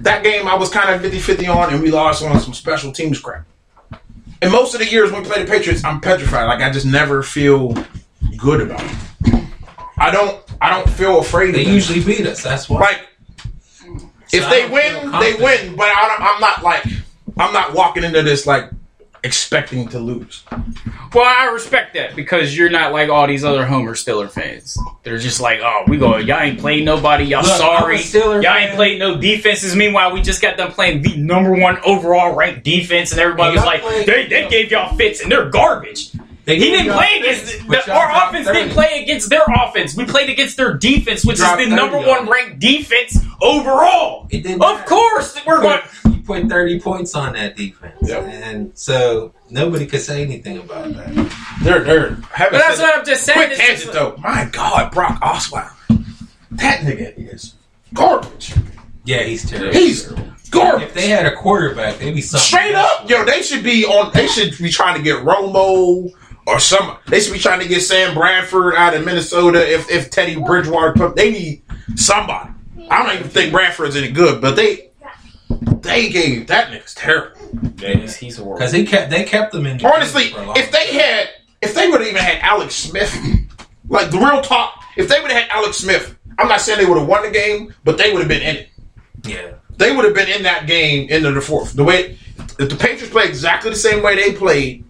S2: that game I was kind of 50-50 on, and we lost on some special teams crap. And most of the years when we play the Patriots, I'm petrified. Like I just never feel good about it. I don't. I don't feel afraid.
S4: they
S2: of them.
S4: usually beat us. That's why.
S2: like if
S4: So I
S2: they win, they win. But I, I'm not like I'm not walking into this like expecting to lose.
S3: Well, I respect that because you're not like all these other Homer Stiller fans. They're just like, oh, we go, y'all ain't playing nobody, y'all
S4: Look,
S3: sorry, y'all ain't
S4: fan.
S3: played no defenses. Meanwhile, we just got done playing the number one overall ranked defense, and everybody was like,
S4: played-
S3: they, they gave y'all fits, and they're garbage.
S4: They
S3: He didn't play against
S4: but
S3: the, our offense
S4: 30.
S3: didn't play against their offense. We played against their defense, which is the number
S4: on
S3: one ranked defense overall.
S4: It didn't
S3: Of
S4: matter.
S3: course, we're going.
S4: You put 30 points on that defense.
S2: Yep.
S4: And so nobody could say anything about that.
S2: They're they're having
S3: But that's what I'm just saying.
S2: quick
S3: It's just
S2: tangent though. My God, Brock Osweiler, that nigga is garbage.
S4: Yeah, he's terrible.
S2: He's Garbage.
S4: If they had a quarterback, they'd be something.
S2: Straight up, yo, they should be on. They should be trying to get Romo or some. They should be trying to get Sam Bradford out of Minnesota. If if Teddy Bridgewater, they need somebody. I don't even think Bradford's any good, but they they gave that nigga's terrible.
S3: Yeah, he's, he's horrible.
S4: Because he kept they kept them in. the
S2: Honestly,
S4: game for a long
S2: if they had, if they would have even had Alex Smith, like the real talk, if they would have had Alex Smith, I'm not saying they would have won the game, but they would have been in it.
S4: yeah,
S2: They would have been in that game into the fourth. The way if the Patriots play exactly the same way they played,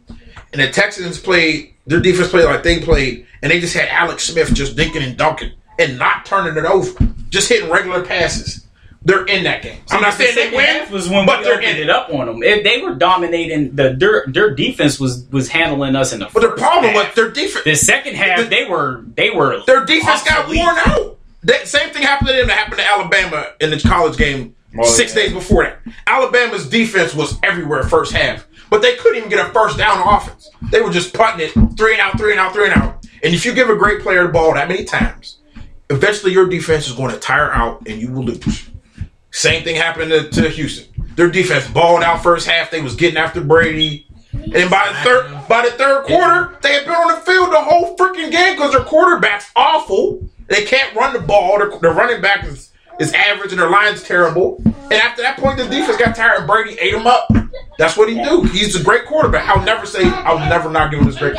S2: and the Texans played their defense played like they played, and they just had Alex Smith just dinking and dunking and not turning it over, just hitting regular passes. They're in that game. I'm not
S3: The
S2: saying they win,
S3: was when
S2: but
S3: we
S2: they're in
S3: it up on them. They were dominating the their their defense was was handling us in the.
S2: But the
S3: first
S2: problem
S3: half.
S2: with their defense,
S3: the second half,
S2: the-
S3: they were they were
S2: Their defense got worn out. That same thing happened to them that happened to Alabama in the college game six
S3: yeah.
S2: days before that. Alabama's defense was everywhere first half, but they couldn't even get a first down offense. They were just putting it three and out, three and out, three and out. And if you give a great player the ball that many times, eventually your defense is going to tire out and you will lose. Same thing happened to, to Houston. Their defense balled out first half. They was getting after Brady. And by the third by the third quarter, they had been on the field the whole freaking game because their quarterback's awful. They can't run the ball. Their, their running back is, is average and their line's terrible. And after that point, the defense got tired and Brady ate him up. That's what he do. He's a great quarterback. I'll never say I'll never not give him this great.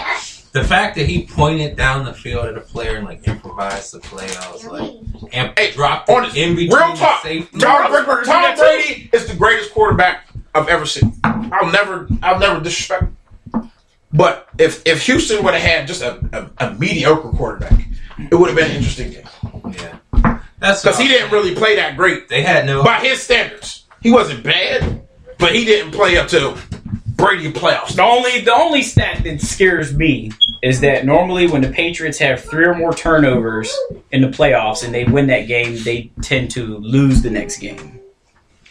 S4: the fact that he pointed down the field at a player and like improvised the play, I was like, and
S2: Hey,
S4: dropped
S2: on
S4: it
S2: the,
S4: in between
S2: real talk.
S4: safety.
S2: Tom,
S3: Roethlisberger
S2: Brady, Tom. Brady is the greatest quarterback I've ever seen. I'll never, I'll never disrespect. But if if Houston would have had just a, a, a mediocre quarterback, it would have been an interesting game
S4: Yeah, that's
S2: because he didn't really play that great
S4: They had no.
S2: by his standards. He wasn't bad, but he didn't play up to Brady playoffs.
S3: The only the only stat that scares me is that normally when the Patriots have three or more turnovers in the playoffs and they win that game, they tend to lose the next game.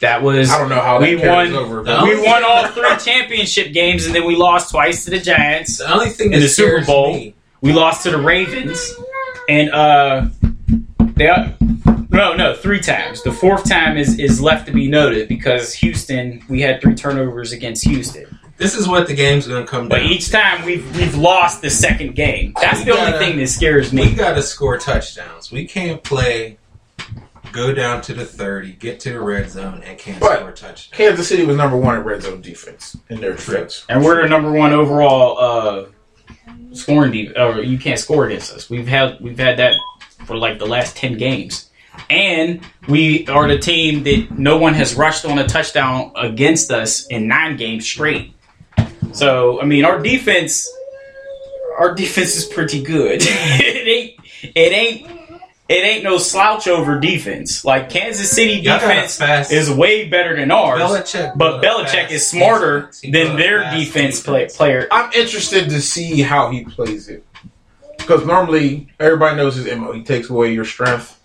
S3: That was
S2: I don't know how that
S3: we
S2: carries
S3: won.
S2: over.
S4: No.
S3: We won all three championship games and then we lost twice to the Giants.
S4: the only thing
S3: in
S4: that
S3: the Super
S4: scares
S3: Bowl.
S4: me-
S3: We lost to the Ravens, and uh, they no no three times. The fourth time is is left to be noted because Houston we had three turnovers against Houston,
S4: This is what the game's going to come
S3: but
S4: down.
S3: But each time we've we've lost the second game. That's
S4: We
S3: the only
S4: gotta-
S3: thing that scares me.
S4: We
S3: me.
S4: got to score touchdowns. We can't play, go down to the 30, get to the red zone, and can't
S2: But-
S4: score touchdowns.
S2: Kansas City was number one in red zone defense in their trips.
S3: And we're the number one overall uh, scoring deep. Or you can't score against us. We've had we've had that for like the last ten games, and we are the team that no one has rushed on a touchdown against us in nine games straight. So I mean, our defense, our defense is pretty good. (laughs) it ain't it ain't. It ain't no slouch over defense. Like Kansas City
S4: Y'all got a
S3: defense
S4: fast-
S3: is way better than ours.
S4: Belichick
S3: but
S4: built
S3: Belichick is smarter
S4: defense. He built
S3: than their
S4: fast
S3: defense play,
S4: defense.
S3: player.
S2: I'm interested to see how he plays it because normally everybody knows his mo. He takes away your strength.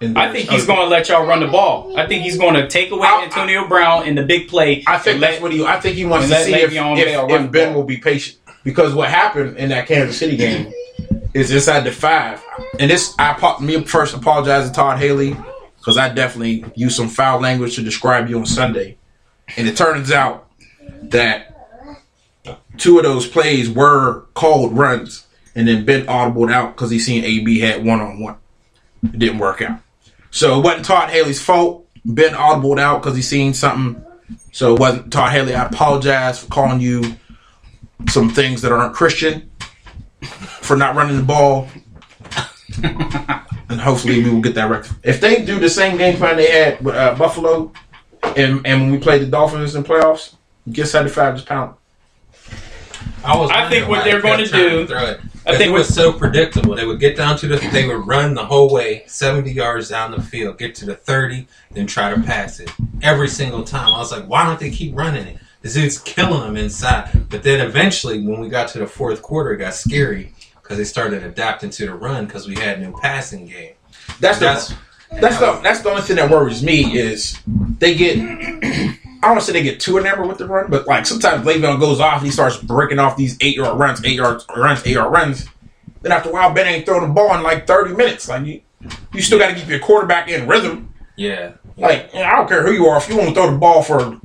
S3: I think he's going to let y'all run the ball. I think he's going to take away
S2: I-
S3: Antonio Brown in the big play.
S2: I think that's
S3: let-
S2: what he. I think he wants to see if, if, if Ben will be patient because what happened in that Kansas City game is inside the five, and this I me first apologize to Todd Haley because I definitely used some foul language to describe you on Sunday, and it turns out that two of those plays were called runs, and then Ben audibled out because he seen AB had one on one. It didn't work out. So it wasn't Todd Haley's fault. Ben audibled out because he seen something. So it wasn't Todd Haley. I apologize for calling you some things that aren't Christian for not running the ball. and hopefully we will get that right. If they do the same game plan they had with uh, Buffalo, and and when we played the Dolphins in playoffs, get seventy five just pound.
S4: I was.
S3: I think what they're gonna do-
S4: throw it.
S3: I
S4: I
S3: think
S4: think it was so predictable. They would get down to the. They would run the whole way, seventy yards down the field, get to the thirty, then try to pass it every single time. I was like, why don't they keep running it? This dude's killing them inside. But then eventually, when we got to the fourth quarter, it got scary because they started adapting to the run because we had no passing game.
S2: That's the
S4: That's
S2: that's the that's the only thing that worries me is they get. I don't want to say they get too enamored with the run, but like sometimes Le'Veon goes off and he starts breaking off these eight yard runs, eight yard runs, eight yard runs. Then after a while, Ben ain't throwing the ball in like thirty minutes. Like you, you still got to keep your quarterback in rhythm.
S4: yeah.
S2: Like, I don't care who you are. If you want to throw the ball for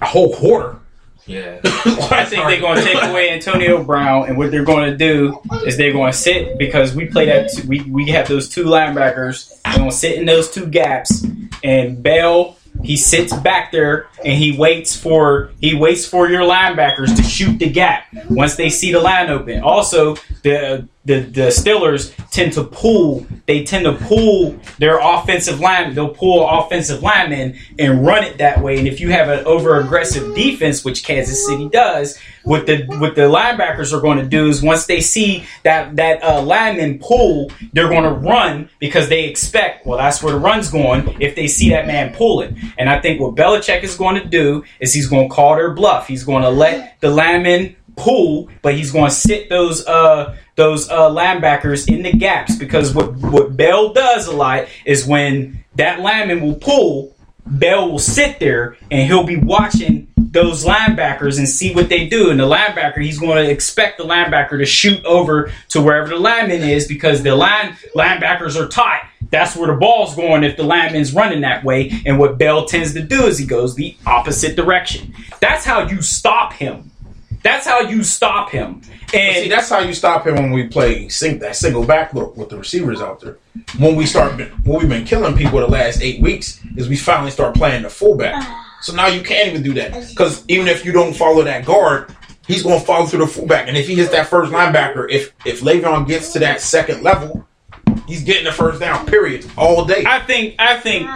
S2: a whole quarter,
S4: Yeah. (laughs)
S3: I think they're going to take (laughs) away Antonio Brown, and what they're going to do is they're going to sit because we play that we we have those two linebackers. They're going to sit in those two gaps, and Bell he sits back there and he waits for he waits for your linebackers to shoot the gap once they see the line open. Also, the the the Steelers tend to pull. They tend to pull their offensive line. They'll pull offensive linemen and run it that way. And if you have an over aggressive defense, which Kansas City does, what the what the linebackers are going to do is once they see that that uh, lineman pull, they're going to run because they expect. Well, that's where the run's going. If they see that man pulling, and I think what Belichick is going to do is he's going to call their bluff. He's going to let the lineman pull, but he's going to sit those uh those uh linebackers in the gaps because what what Bell does a lot is when that lineman will pull, Bell will sit there and he'll be watching those linebackers and see what they do. And the linebacker, he's going to expect the linebacker to shoot over to wherever the lineman is because the line linebackers are tight. That's where the ball's going if the lineman's running that way. And what Bell tends to do is he goes the opposite direction. That's how you stop him. That's how you stop him. And
S2: See, that's how you stop him when we play sing, that single back look with the receivers out there. When we start, when we've been killing people the last eight weeks, is we finally start playing the fullback. So now you can't even do that because even if you don't follow that guard, he's going to follow through the fullback. And if he hits that first linebacker, if if Le'Veon gets to that second level, he's getting the first down. Period. All day.
S3: I think I think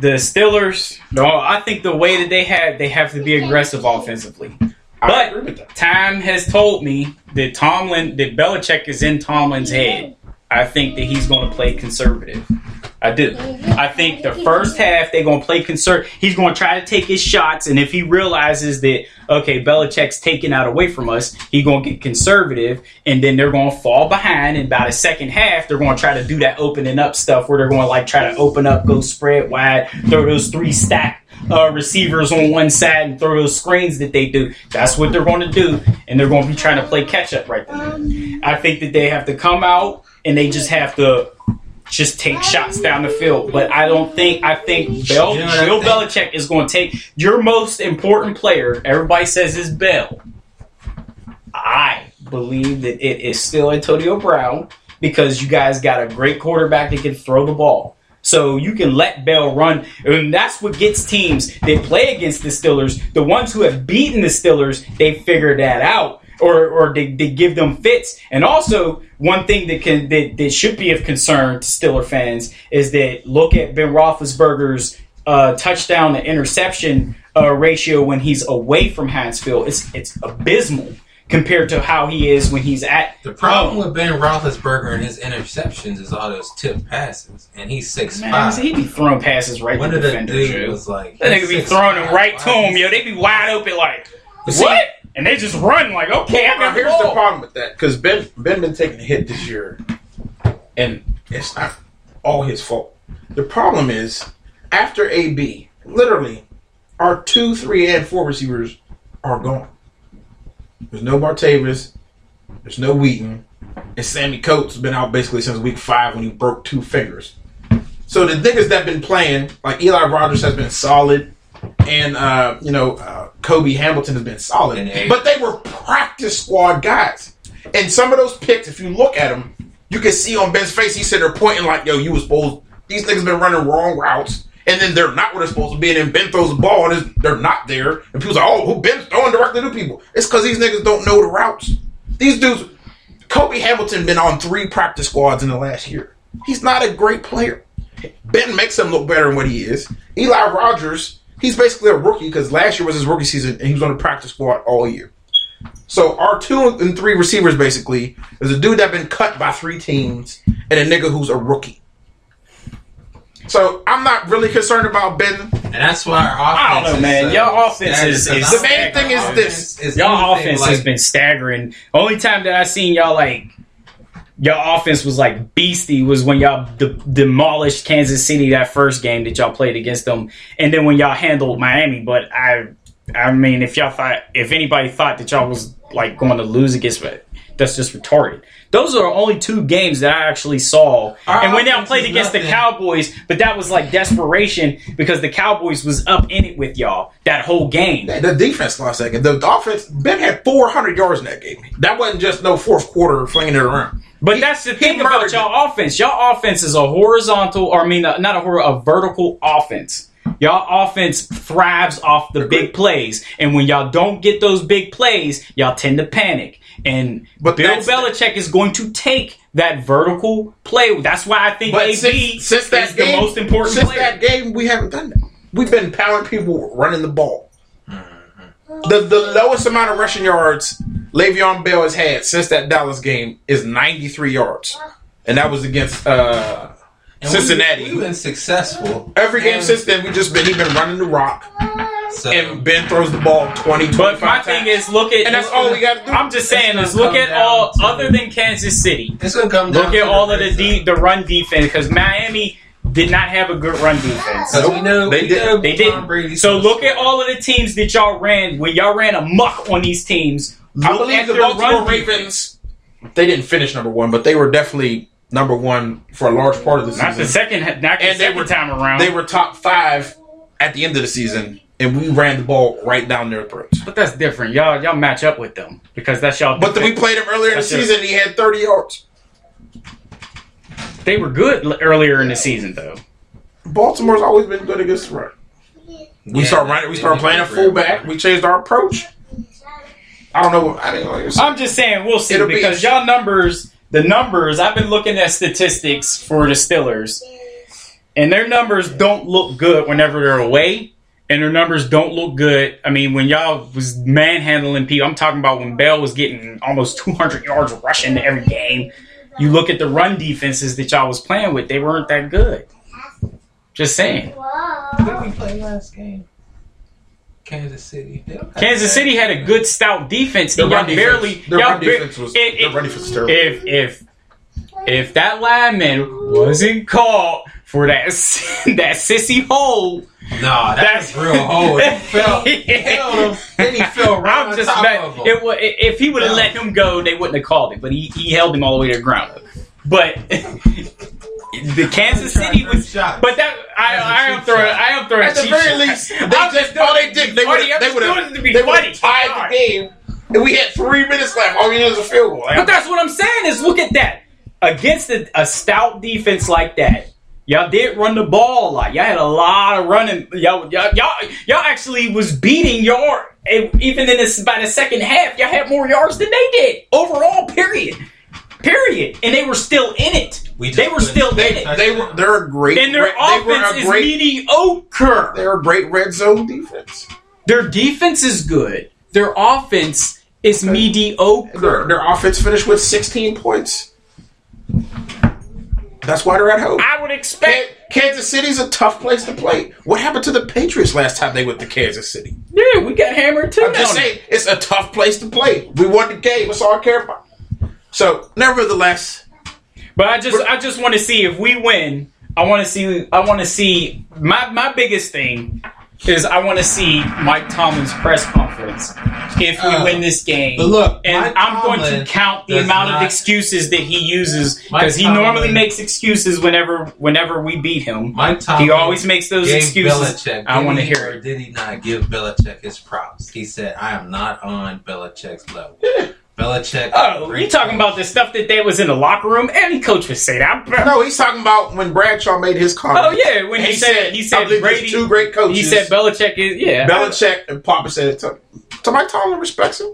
S3: the Steelers. No, I think the way that they have they have to be aggressive offensively.
S2: I agree with
S3: But
S2: that.
S3: time has told me that Tomlin, that Belichick is in Tomlin's head. I think that he's going to play conservative. I do. I think the first half they're to play conservative. He's to try to take his shots, and if he realizes that okay, Belichick's taking out away from us, he's to get conservative, and then they're to fall behind. And by the second half, they're to try to do that opening up stuff where they're to like try to open up, go spread wide, throw those three stack uh, receivers on one side and throw those screens that they do. That's what they're going to do, and they're going to be trying to play catch up right there. I think that they have to come out and they just have to just take shots down the field. But I don't think I think Bell,
S4: You know
S3: Bill? Belichick is going to take your most important player. Everybody says is Bell. I believe that it is still Antonio Brown because you guys got a great quarterback that can throw the ball. So you can let Bell run, and that's what gets teams that play against the Steelers. The ones who have beaten the Steelers, they figured that out, or or they, they give them fits. And also, one thing that can that, that should be of concern to Stiller fans is that look at Ben Roethlisberger's uh, touchdown to interception uh, ratio when he's away from Heinz Field. It's it's abysmal compared to how he is when he's at
S4: The problem
S3: home.
S4: with Ben Roethlisberger and his interceptions is all those tip passes, and he's six
S3: Man,
S4: five.
S3: he be throwing passes right
S4: One
S3: to
S4: the
S3: defenders.
S4: dude was like,
S3: That nigga be
S4: 6'5".
S3: throwing them right to him, yo.
S4: he-
S3: They be wide open like, what? And they just run like, okay, I got the
S2: here's the problem with that because Ben Ben been taking a hit this year, and it's not all his fault. The problem is after AB, literally, our two, three, and four receivers are gone. There's no Martavis, there's no Wheaton, and Sammie Coates has been out basically since week five when he broke two fingers. So the niggas that been playing, like Eli Rogers has been solid, and uh, you know uh, Cobi Hamilton has been solid, but they were practice squad guys. And some of those picks, if you look at them, you can see on Ben's face, he's sitting there pointing like, "Yo, you was supposed." These niggas been running wrong routes, and then they're not where they're supposed to be. And then Ben throws the ball, and they're not there. And people's like, "Oh, who Ben's throwing directly to people?" It's because these niggas don't know the routes. These dudes, Cobi Hamilton, been on three practice squads in the last year. He's not a great player. Ben makes him look better than what he is. Eli Rogers, he's basically a rookie because last year was his rookie season and he was on the practice squad all year. So our two and three receivers basically is a dude that been cut by three teams and a nigga who's a rookie. So I'm not really concerned about Ben.
S4: And that's why our offense.
S3: I don't know,
S4: is
S3: man.
S4: so
S3: Y'all offense
S4: stagnant,
S3: is- is-
S2: The main thing is this.
S4: is
S3: Y'all
S4: anything
S3: offense
S4: like-
S3: has been staggering. Only time that I seen y'all like y'all offense was like beastie was when y'all de- demolished Kansas City that first game that y'all played against them, and then when y'all handled Miami. But I, I mean, if y'all thought, if anybody thought that y'all was like going to lose against, that's just retarded. Those are the only two games that I actually saw.
S4: Our
S3: and when they played against the. Cowboys, but that was like desperation because the Cowboys was up in it with y'all that whole game.
S2: The defense lost that game. The, offense, Ben had 400 yards in that game. That wasn't just no fourth quarter flinging it around.
S3: But
S2: He-
S3: that's the thing about y'all offense. Y'all offense is a horizontal, or I mean, not a hor- a vertical offense. Y'all offense thrives off the big plays, and when y'all don't get those big plays, y'all tend to panic. And
S2: But
S3: Bill Belichick is going to take that vertical play. That's why I think
S2: But
S3: AB
S2: since, since that
S3: is
S2: game,
S3: the most important
S2: since
S3: player.
S2: that game, we haven't done that. We've been pounding people running the ball. The the lowest amount of rushing yards Le'Veon Bell has had since that Dallas game is 93 yards, and that was against uh,
S4: And we-
S2: Cincinnati.
S4: We've been successful.
S2: Every game since then, we just been he been running the rock,
S4: so,
S2: and Ben throws the ball 20, 25
S3: but my
S2: times.
S3: thing is, look at
S2: and that's all we got to do.
S3: I'm just saying
S4: It's
S3: is look at all
S4: to-
S3: other than Kansas City.
S4: it's gonna come down.
S3: Look at all of the de- the run defense because Miami did not have a good run defense.
S4: Because we know
S2: They
S4: we
S2: did-
S4: know
S3: They didn't. So look at all of the teams that y'all ran when y'all ran amok on these teams.
S2: I
S3: Look
S2: believe
S3: at
S2: the Baltimore
S3: run
S2: Ravens. They didn't finish number one, but they were definitely number one for a large part of the season.
S3: Not the second, not the
S2: And they
S3: second
S2: were-
S3: time around.
S2: They were top five at the end of the season, and we ran the ball right down their throats.
S3: but that's different. Y'all y'all match up with them because that's y'all.
S2: But then we played him earlier in the
S3: That's just-
S2: season. He had 30 yards.
S3: they were good earlier in the season though.
S2: Baltimore's always been good against the run. We
S4: Yeah,
S2: started running. We
S4: they-
S2: started playing a
S4: did
S2: fullback. We changed our approach. I don't know. I mean, like I said,
S3: I'm just saying we'll see
S2: It'll be-
S3: because y'all numbers, the numbers. I've been looking at statistics for the Steelers, and their numbers don't look good whenever they're away, and their numbers don't look good. I mean, when y'all was manhandling people, I'm talking about when Bell was getting almost 200 yards rushing every game. You look at the run defenses that y'all was playing with; they weren't that good. Just saying.
S4: Who did we play last game? Kansas City. They don't have
S3: Kansas
S4: that.
S3: City had a good stout defense,
S2: their
S3: and y'all
S2: defense,
S3: barely.
S2: their
S3: y'all
S2: run
S3: bar-
S2: defense was
S3: it-
S2: their
S3: it-
S2: run defense was terrible.
S3: if if if that lineman wasn't caught for that (laughs) that sissy hole,
S4: Nah, that's,
S3: That's-
S4: real hole. He (laughs) fell. he held him, then he fell right
S3: I'm
S4: on
S3: just
S4: top
S3: mad.
S4: of him.
S3: It, wa- if he would have
S4: No.
S3: let him go, they wouldn't have called it. But he, he held him all the way to the ground. But (laughs) the (laughs) Kansas City was.
S4: shot.
S3: But that I, I am throwing. I am throwing
S2: At the very least, they just all they did
S3: be
S2: they would
S3: funny.
S2: have
S3: I'm
S2: they would have
S3: it to be
S2: they would
S3: funny.
S2: have tied the game, and we had three minutes left. All we needed was a field goal.
S3: But that's what I'm saying is look at that. Against a, a stout defense like that, y'all did run the ball a lot. Y'all had a lot of running. Y'all y'all y'all, y'all actually was beating your eh, even in this by the second half, y'all had more yards than they did. Overall, period. Period. And they were still in it.
S4: We
S3: They were
S4: couldn't
S3: still in
S4: take
S3: it.
S2: they were they're a great
S3: And their
S2: re- they were
S3: offense
S2: a
S3: is
S2: great
S3: mediocre.
S2: they're a great red zone defense.
S3: Their defense is good. Their offense is
S2: Their,
S3: mediocre.
S2: their their offense finished with 16 points. That's why they're at home.
S3: I would expect
S2: Kan- Kansas City's a tough place to play. What happened to the Patriots last time they went to Kansas City?
S3: Yeah, we got hammered too.
S2: I'm just saying, it's a tough place to play. We won the game. That's all I care about. So, nevertheless,
S3: But I just I just want to see if we win. I want to see I want to see my my biggest thing is I want to see Mike Tomlin's press conference if we
S4: Uh,
S3: win this game.
S4: but look,
S3: and
S4: Mike
S3: I'm going to count the amount of excuses that he uses because he
S4: Tomlin-
S3: normally makes excuses whenever whenever we beat him.
S4: Mike Tomlin
S3: He always makes those excuses.
S4: Belichick,
S3: I want to
S4: he
S3: hear
S4: or
S3: it.
S4: Did he not give Belichick his props? He said, "I am not on Belichick's level." (laughs) Belichick.
S3: Oh, you talking about the stuff that they was in the locker room? Any coach would say that.
S2: no, (laughs) he's talking about when Bradshaw made his comment.
S3: Oh yeah, when he,
S2: He
S3: said,
S2: said-
S3: he said Brady.
S2: two great coaches.
S3: He said Belichick is yeah.
S2: Belichick and Papa said it to, to Mike Tomlin respects him.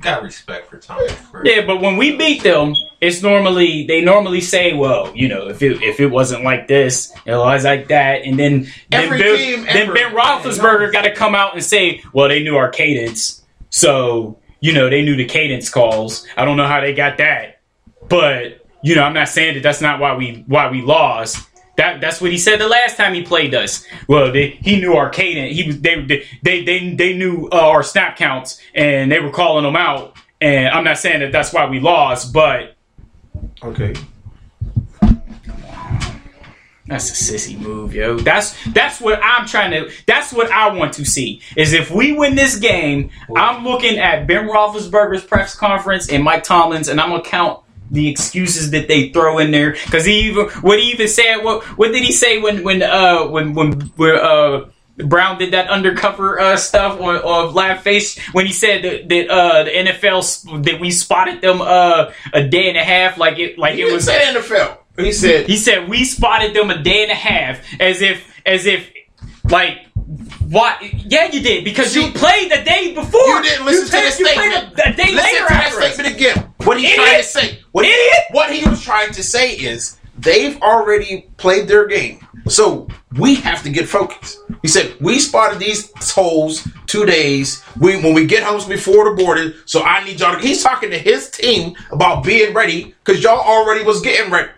S4: got respect for Tom. For,
S3: Yeah, but when we beat them, it's normally they normally say, "Well, you know, if it if it wasn't like this, it was like that," and then then,
S2: Every
S3: Bill-
S2: team
S3: then
S2: ever-
S3: Ben Roethlisberger got to come out and say, "Well, they knew our cadence, so you know they knew the cadence calls. I don't know how they got that, but you know, I'm not saying that that's not why we why we lost." That, that's what he said the last time he played us. Well, they, he knew our cadence. He was they they they they, knew uh, our snap counts and they were calling them out. And I'm not saying that that's why we lost, but
S2: Okay.
S3: That's a sissy move, yo. That's that's what I'm trying to. That's what I want to see. Is if we win this game, I'm looking at Ben Roethlisberger's press conference and Mike Tomlin's, and I'm gonna count the excuses that they throw in there. Because he even what he even said. What what did he say when when uh when when when uh. Brown did that undercover uh, stuff on, on Live Face when he said that, that uh, the NFL that we spotted them uh, a day and a half like it like
S2: He
S3: it was
S2: say NFL. He said
S3: he said we spotted them a day and a half, as if as if like what? Yeah, you did because you played the day before.
S2: you didn't listen to
S3: played-
S2: the
S3: you played
S2: statement.
S3: a, a day
S2: Listen
S3: later
S2: to that
S3: us.
S2: statement again. What he's
S3: Idiot.
S2: trying to say. What he,
S3: Idiot.
S2: what he was trying to say is they've already played their game. So we have to get focused. He said, We spotted these holes two days. We when we get home before the border. So I need y'all to he's talking to his team about being ready because y'all already was getting ready.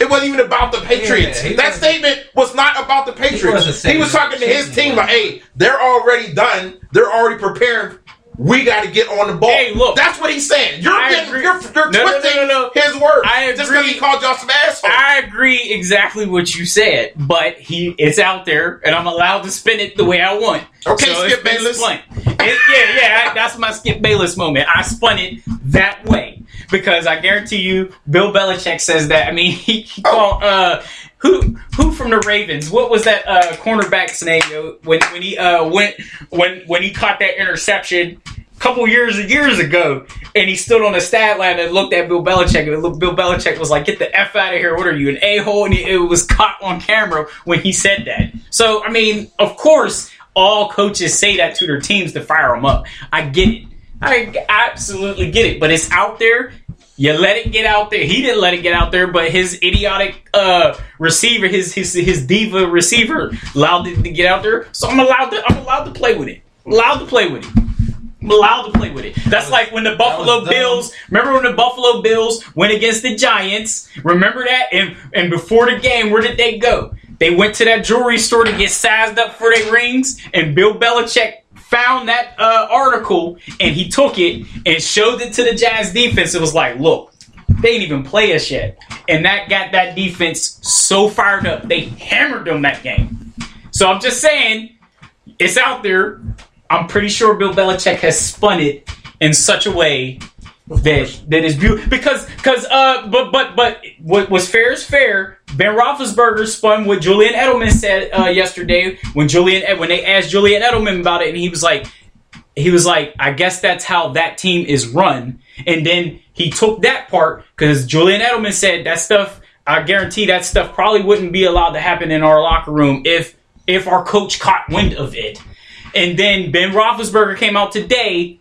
S2: It wasn't even about the Patriots.
S4: Yeah,
S2: that statement was not about the Patriots.
S4: wasn't
S2: He, was talking to his team like, hey, they're already done. They're already preparing. We got to get on the ball.
S3: Hey, look.
S2: That's what he's saying. You're
S3: I
S2: getting,
S3: agree.
S2: you're, you're
S3: No,
S2: twisting
S3: no, no.
S2: his words.
S3: I
S2: Just because
S3: agree.
S2: he called y'all some assholes.
S3: I agree exactly what you said, but he it's out there, and I'm allowed to spin it the way I want.
S2: Okay,
S3: it's
S2: Skip Bayless.
S3: It- yeah, yeah, I- that's my Skip Bayless moment. I spun it that way because I guarantee you, Bill Belichick says that. I mean, (laughs) he, called uh, who who from the Ravens? What was that uh, cornerback's name when when he uh, went when when he caught that interception? a Couple years years ago, and he stood on the stat line and looked at Bill Belichick, and Bill Belichick was like, "Get the f out of here! What are you, an a hole?" And it was caught on camera when he said that. So, I mean, of course, all coaches say that to their teams to fire them up. I get it. I absolutely get it. But it's out there. You let it get out there. He didn't let it get out there, but his idiotic uh, receiver, his his his diva receiver, allowed it to get out there. So I'm allowed to I'm allowed to play with it. I'm allowed to play with it. I'm allowed to play with it. That's
S4: was-
S3: like when the Buffalo. Bills. Remember when the Buffalo Bills went against the Giants? Remember that? And and before the game, where did they go? They went to that jewelry store to get sized up for their rings, and Bill Belichick found that uh, article and he took it and showed it to the Jazz defense. It was like, look, they didn't even play us yet, and that got that defense so fired up. They hammered them that game. So I'm just saying, it's out there. I'm pretty sure Bill Belichick has spun it in such a way that that is beautiful because because uh but but but what was fair is fair. Ben Roethlisberger spun what Julian Edelman said uh, yesterday when Julian when they asked Julian Edelman about it and he was like he was like I guess that's how that team is run and then he took that part because Julian Edelman said that stuff I guarantee that stuff probably wouldn't be allowed to happen in our locker room if if our coach caught wind of it. And then Ben Roethlisberger came out today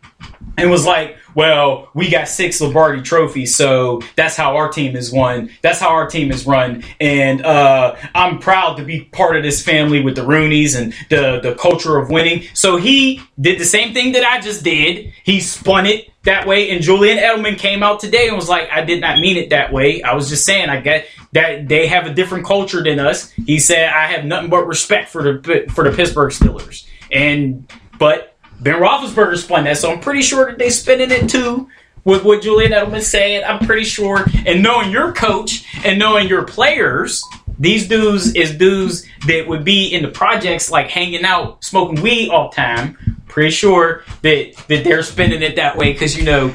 S3: and was like, "Well, we got six Lombardi trophies, so that's how our team is won. That's how our team is run, and uh, I'm proud to be part of this family with the Rooneys and the the culture of winning." So he did the same thing that I just did. He spun it that way, and Julian Edelman came out today and was like, "I did not mean it that way. I was just saying I get that they have a different culture than us." He said, "I have nothing but respect for the for the Pittsburgh Steelers," and but Ben Roethlisberger spun that, so I'm pretty sure that they spinning it too with what Julian Edelman said. I'm pretty sure, and knowing your coach and knowing your players, these dudes is dudes that would be in the projects like hanging out, smoking weed all the time. Pretty sure that that they're spinning it that way because you know,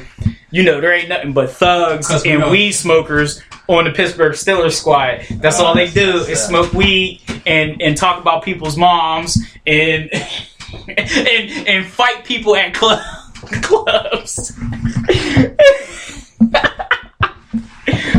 S3: you know there ain't nothing but thugs
S4: we
S3: and
S4: know-
S3: weed smokers on the Pittsburgh Steelers squad. That's
S4: Oh,
S3: all they do is smoke weed and and talk about people's moms and (laughs) (laughs) and and fight people at club, (laughs) clubs. (laughs)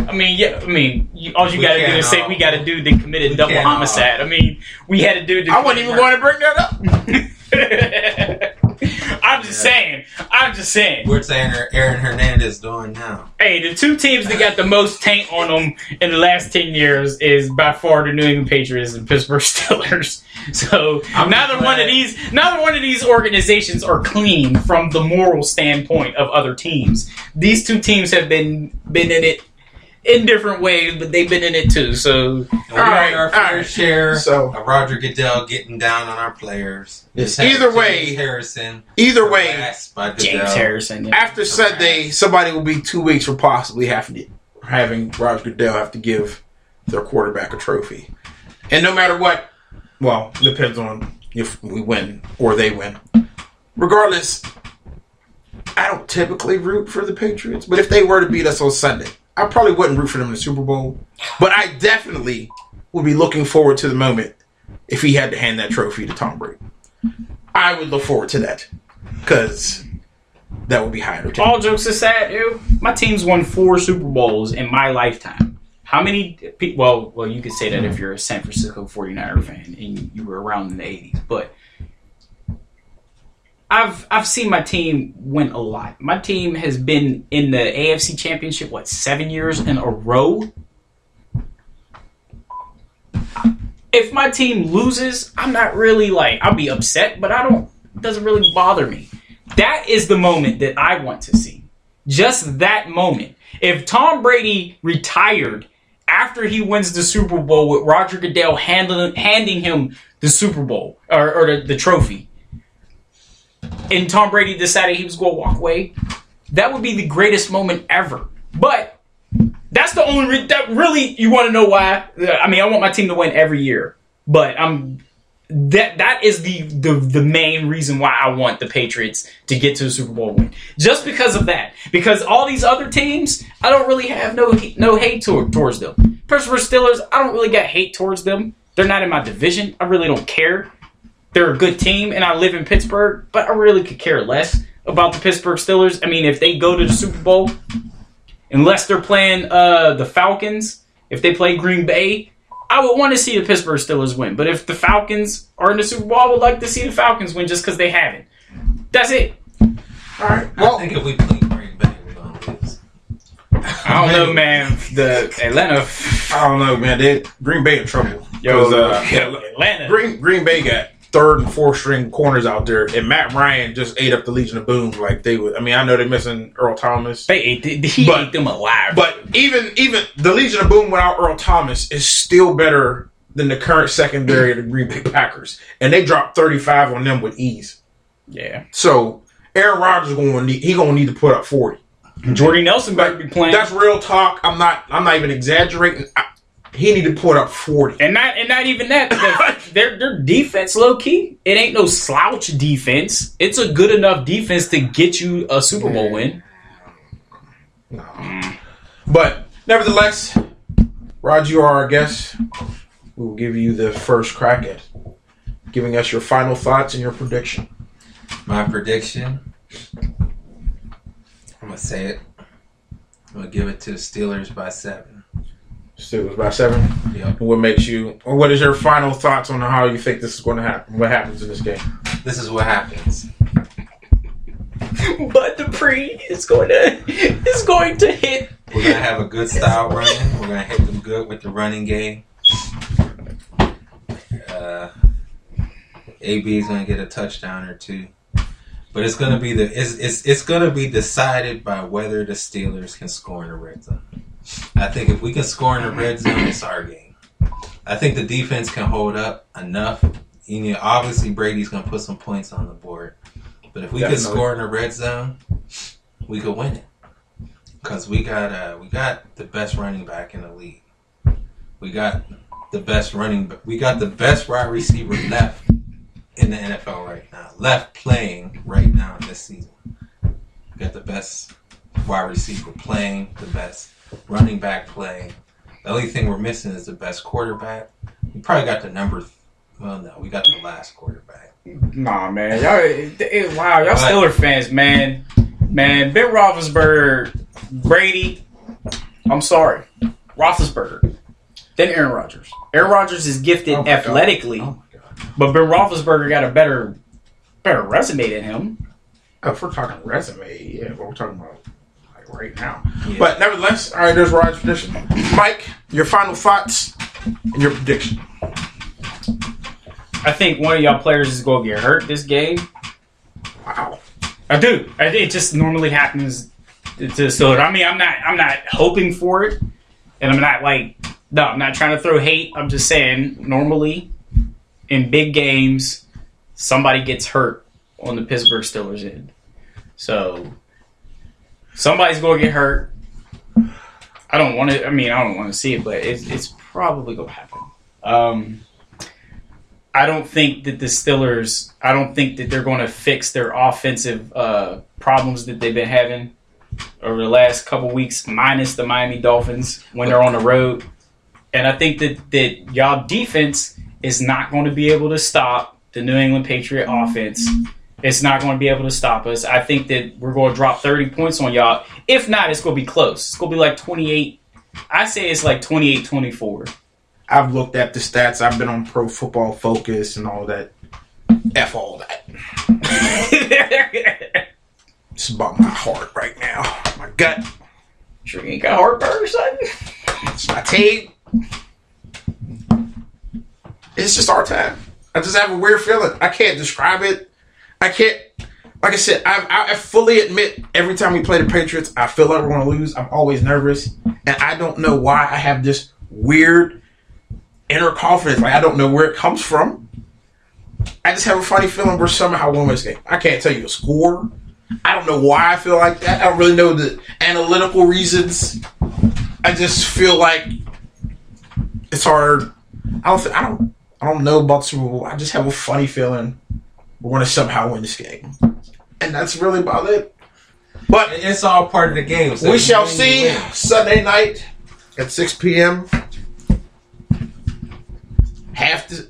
S3: I mean, yeah. I mean, you, all you got to do is say we uh, got a dude that committed double
S4: all- uh,
S3: homicide. I mean, we had a dude. That
S2: I wasn't even going to bring that up. (laughs)
S3: I'm just saying. I'm just saying.
S4: What's Aaron, Aaron Hernandez doing now?
S3: Hey, the two teams that got the most taint on them in the last ten years is by far the New England Patriots and Pittsburgh (laughs) Steelers. So
S4: I'm
S3: neither one of these, neither one of these organizations are clean from the moral standpoint of other teams. These two teams have been been in it in different ways, but they've been in it too. So
S4: And we
S2: All right,
S4: got our fair
S2: right.
S4: share
S2: So-
S4: of Roger Goodell getting down on our players.
S2: Yes,
S4: Just had
S2: either
S4: James
S2: way-
S4: Harrison.
S2: Either way,
S4: by
S3: James Harrison. yeah.
S2: after Sunday, somebody will be two weeks for possibly having having Roger Goodell have to give their quarterback a trophy. And no matter what, well, depends on if we win or they win. Regardless, I don't typically root for the Patriots, but if they were to beat us on Sunday, I probably wouldn't root for them in the Super Bowl. But I definitely would be looking forward to the moment if he had to hand that trophy to Tom Brady. I would look forward to that because that would be high entertainment.
S3: All jokes aside, dude, my team's won four Super Bowls in my lifetime. How many people? Well, well, you could say that if you're a San Francisco 49er fan and you were around in the 80s, but I've I've seen my team win a lot. My team has been in the AFC Championship what seven years in a row. If my team loses, I'm not really like I'll be upset, but I don't. It doesn't really bother me. That is the moment that I want to see. Just that moment. If Tom Brady retired after he wins the Super Bowl with Roger Goodell handling, handing him the Super Bowl or, or the, the trophy, and Tom Brady decided he was going to walk away, that would be the greatest moment ever. But that's the only re- that really you want to know why. Uh, I mean, I want my team to win every year, but I'm that that is the, the the main reason why I want the Patriots to get to the Super Bowl win. Just because of that. Because all these other teams, I don't really have no no hate toward, towards them. Pittsburgh Steelers, I don't really got hate towards them. They're not in my division. I really don't care. They're a good team, and I live in Pittsburgh, but I really could care less about the Pittsburgh Steelers. I mean, if they go to the Super Bowl, unless they're playing uh, the Falcons, if they play Green Bay, I would want to see the Pittsburgh Steelers win. But if the Falcons are in the Super Bowl, I would like to see the Falcons win just because they haven't. That's it.
S2: All right.
S4: I
S2: Well,
S4: think if we play Green Bay, we're gonna lose.
S3: I don't know, man. The Atlanta,
S2: I don't know, man. They, Green Bay in trouble.
S3: yo,
S2: 'Cause, uh,
S3: Atlanta.
S2: Green Green Bay got third and fourth string corners out there, and Matt Ryan just ate up the Legion of Boom like they would. I mean, I know they're missing Earl Thomas,
S3: They ate. The, he
S2: But-
S3: ate them alive.
S2: but even even the Legion of Boom without Earl Thomas is still better than the current secondary of the Green Bay Packers, and they dropped thirty five on them with ease.
S3: yeah,
S2: So Aaron Rodgers going to need he going to need to put up forty.
S3: Jordy Nelson better be playing.
S2: That's real talk. I'm not I'm not even exaggerating. I, he need to put up forty.
S3: And not and not even that. the- (laughs) their their defense, low key, it ain't no slouch defense. It's a good enough defense to get you a Super Bowl win.
S2: But nevertheless, Rod, you are our guest. We will give you the first crack at giving us your final thoughts and your prediction.
S4: My prediction. I'm gonna say it. I'm gonna give it to the Steelers by seven.
S2: Steelers by seven.
S4: Yep.
S2: And what makes you? Or what is your final thoughts on how you think this is going to happen? What happens in this game?
S4: This is what happens. (laughs)
S3: But Dupree is going to is going to hit.
S4: We're gonna have a good style running. We're gonna hit them good with the running game. Uh, AB is gonna get a touchdown or two, but it's gonna be the it's, it's it's gonna be decided by whether the Steelers can score in the red zone. I think if we can score in the red zone, it's our game. I think the defense can hold up enough. You know, obviously Brady's gonna put some points on the board, but if we can score in the red zone, we could win it. Cause we got uh we got the best running back in the league. We got the best running. We got the best wide receiver left in the NFL right now. Left playing right now this season. We got the best wide receiver playing, the best running back play. The only thing we're missing is the best quarterback. We probably got the number. Well, no, we got the last quarterback.
S3: Nah, man, y'all. it- it- wow, y'all
S4: What?
S3: Steeler fans, man, man. Ben Roethlisberger, Brady. I'm sorry, Roethlisberger. Then Aaron Rodgers. Aaron Rodgers is gifted
S2: Oh
S3: athletically,
S2: Oh
S3: but Ben Roethlisberger got a better, better resume than him.
S2: Oh, if we're talking resume, yeah, but we're talking about like right now.
S4: Yeah.
S2: But nevertheless, all right. There's Rod's prediction. Mike, your final thoughts and your prediction.
S3: I think one of y'all players is going to get hurt this game.
S2: Wow.
S3: I do. I, it just normally happens to the Steelers. I mean, I'm not. I'm not hoping for it, and I'm not like. No, I'm not trying to throw hate. I'm just saying, normally, in big games, somebody gets hurt on the Pittsburgh Steelers end. So somebody's to get hurt. I don't want to. I mean, I don't want to see it, but it's, it's probably to happen. Um, I don't think that the Steelers. I don't think that they're going to fix their offensive uh, problems that they've been having over the last couple weeks, minus the Miami Dolphins when they're on the road. And I think that that y'all defense is not going to be able to stop the New England Patriot offense. It's not going to be able to stop us. I think that we're going to drop 30 points on y'all. If not, it's going to be close. It's going to be like 28. I say it's like 28 24.
S2: I've looked at the stats. I've been on Pro Football Focus and all that. F all that. (laughs) It's about my heart right now. My gut.
S3: sure you ain't got heartburn, son?
S2: It's my team. It's just our time. I just have a weird feeling. I can't describe it. I can't. Like I said, I, I fully admit every time we play the Patriots, I feel like we're going to lose. I'm always nervous, and I don't know why I have this weird inner confidence. Like I don't know where it comes from. I just have a funny feeling we're somehow winning this game. I can't tell you a score. I don't know why I feel like that. I don't really know the analytical reasons. I just feel like it's hard. I don't. I don't. I don't know about Super Bowl. I just have a funny feeling we're going to somehow win this game, and that's really about it. But
S4: It's all part of the game. So
S2: we shall see
S4: win.
S2: Sunday night at 6 p.m. Half the,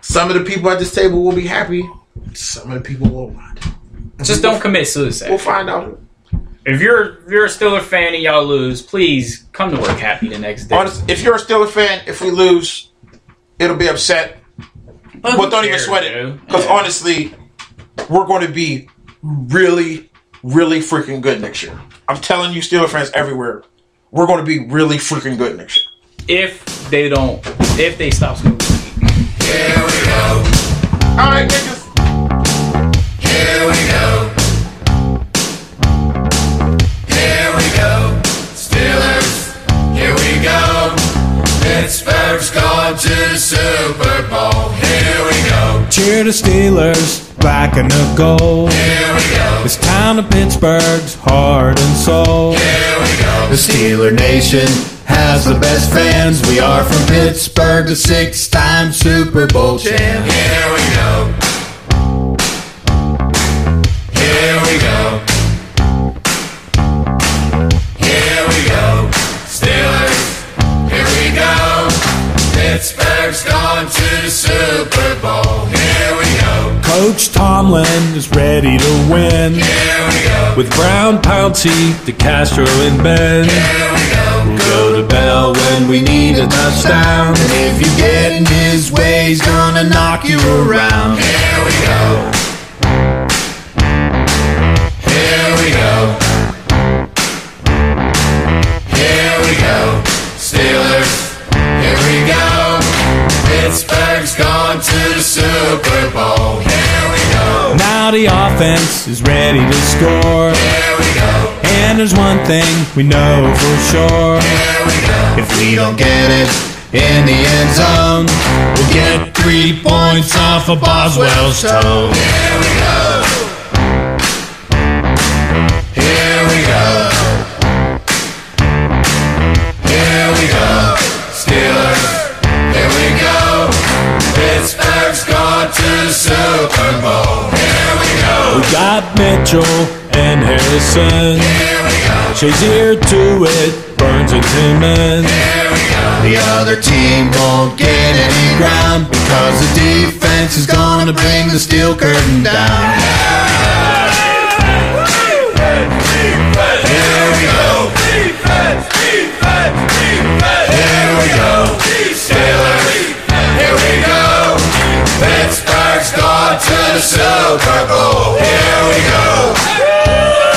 S2: some of the people at this table will be happy. Some of the people will not.
S3: Just don't commit suicide.
S2: We'll find out.
S3: If you're if you're a Steeler fan and y'all lose, please come to work happy the next day.
S2: Honest, if you're a Steelers fan, if we lose, it'll be upset.
S3: But
S2: But don't even sweat it. Because honestly, we're going to be really, really freaking good next year. I'm telling you, Steelers fans everywhere, we're going to be really freaking good next year.
S3: if they don't, if they stop smoking,
S2: All right, niggas.
S5: Here we go. Here we go. Steelers. Here we go. Pittsburgh's gone to the Super Bowl. Here we go.
S6: Cheer the Steelers, black and the gold.
S5: Here we go.
S6: This town of Pittsburgh's heart and soul.
S5: Here we go.
S7: The Steeler Nation has the best fans. We are from Pittsburgh, the six-time Super Bowl champ.
S5: Here we go. Pittsburgh's gone to the Super Bowl. Here we go.
S6: Coach Tomlin is ready to win.
S5: Here we go.
S6: With Brown, Pouncey, DeCastro, and Ben.
S5: Here we go.
S7: We'll go to Bell when we need a touchdown. And if you get in his way, he's gonna knock you around.
S5: Here we go. Here we go. Pittsburgh's gone to the Super Bowl. Here we go.
S6: Now the offense is ready to score.
S5: Here we go.
S6: And there's one thing we know for sure.
S5: Here we go.
S7: If we don't get it in the end zone, we'll get three points off of Boswell's toe.
S5: Here we go. Gone Super Bowl. Here we go.
S6: We got Mitchell and Harrison.
S5: Here we go.
S6: Shazier to it, Burns and Timmons.
S5: Here we go.
S7: The other team won't get any ground because the defense is gonna bring the steel curtain down.
S5: Here we go. Here we go. Steelers. Here we go. Pittsburgh's gone to the Super Bowl. Here we go.